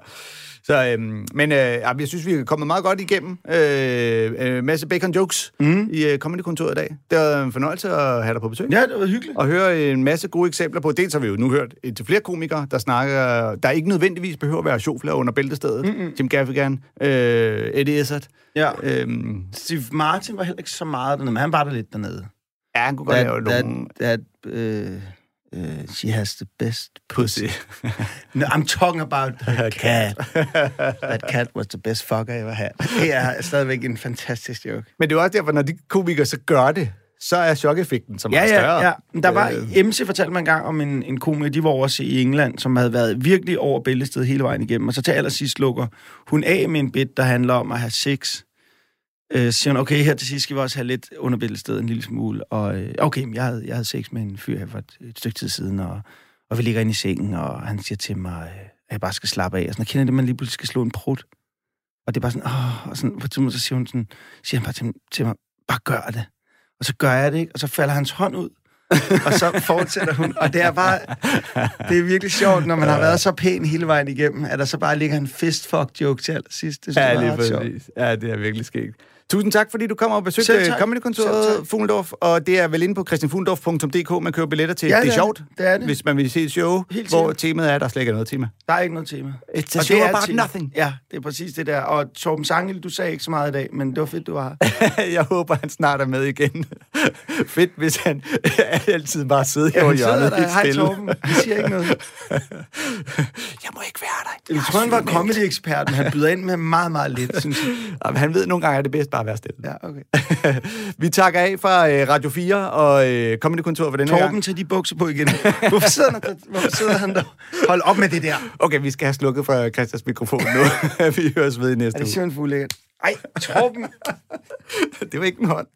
Så, øhm, men øh, jeg synes, vi er kommet meget godt igennem. Øh, øh, masse bacon jokes mm. i øh, Comedy-kontoret i dag. Det var en fornøjelse at have dig på besøg. Ja, det var hyggeligt. Og høre en masse gode eksempler på. Dels har vi jo nu hørt til flere komikere, der snakker, der ikke nødvendigvis behøver at være sjofler under bæltestedet. Mm-hmm. Jim Gaffigan, øh, Eddie Izzard. Ja. Øhm, Steve Martin var heller ikke så meget dernede, men han var der lidt dernede. ja, han kunne godt lave that, nogle that, uh, uh, she has the best pussy. No, I'm talking about <laughs> her cat. <laughs> That cat was the best fucker I ever had. Det er stadigvæk en fantastisk joke. Men det er også derfor, når de komikere så gør det, så er chok-effekten så Ja, meget ja, større. ja. Der var, Øh, MC fortalte mig en gang om en, en komiker, de var over se i England, som havde været virkelig over bæltestedet hele vejen igennem. Og så til allersidst lukker hun af med en bit, der handler om at have sex. Øh, siger hun, okay, her til sidst skal vi også have lidt under bæltestedet en lille smule. Og øh, okay, jeg havde, jeg havde sex med en fyr her for et, et stykke tid siden, og, og vi ligger inde i sengen, og han siger til mig, øh, at jeg bare skal slappe af. Og sådan, jeg kender det, man lige pludselig skal slå en prut. Og det er bare sådan, åh, og sådan, på tidspunkt, så siger, hun sådan, siger han bare til, til mig, bare gør det. Og så gør jeg det, ikke? Og så falder hans hånd ud, og så fortsætter hun. Og det er bare, det er virkelig sjovt, når man har været så pæn hele vejen igennem, at der så bare ligger en fistfuck-joke til allersidst. Det synes jeg Ja, er lige ret sjovt. præcis. Ja, det er virkelig skægt. Tusind tak, fordi du kom og besøgte Comedykontoret. Fuglendorf, og det er vel inde på christianfuglendorf.dk, man køber billetter til. Ja, det det er er sjovt, det. Er det. hvis man vil se et show, Helt hvor temaet er, at der slet ikke er noget tema. Der er ikke noget tema. It's a show det er about tema. nothing. Ja, det er præcis det der. Og Torben Sangel, du sagde ikke så meget i dag, men det var fedt, du var her. <laughs> Jeg håber, han snart er med igen. <laughs> Fedt, hvis han <laughs> altid bare sidder her Ja, sidder hjørnet i et Hej. Torben. Han siger ikke noget. Jeg må ikke være der. Jeg tror, han var comedy-ekspert, men han byder ind med meget, meget lidt, synes jeg. Jamen, han ved nogle gange, at det er bedst bare være stille. Ja, okay. <laughs> Vi takker af fra øh, Radio 4 og øh, Comedykontoret for den her Torben, gang. tag de bukser på igen. Hvorfor sidder han? <laughs> Hvorfor sidder han der? Hold op med det der. Okay, vi skal have slukket for Christians mikrofon nu. <laughs> vi høres ved i næste Er det uge. simpelthen ulækkert? Ej, Torben. Det var ikke en hånd.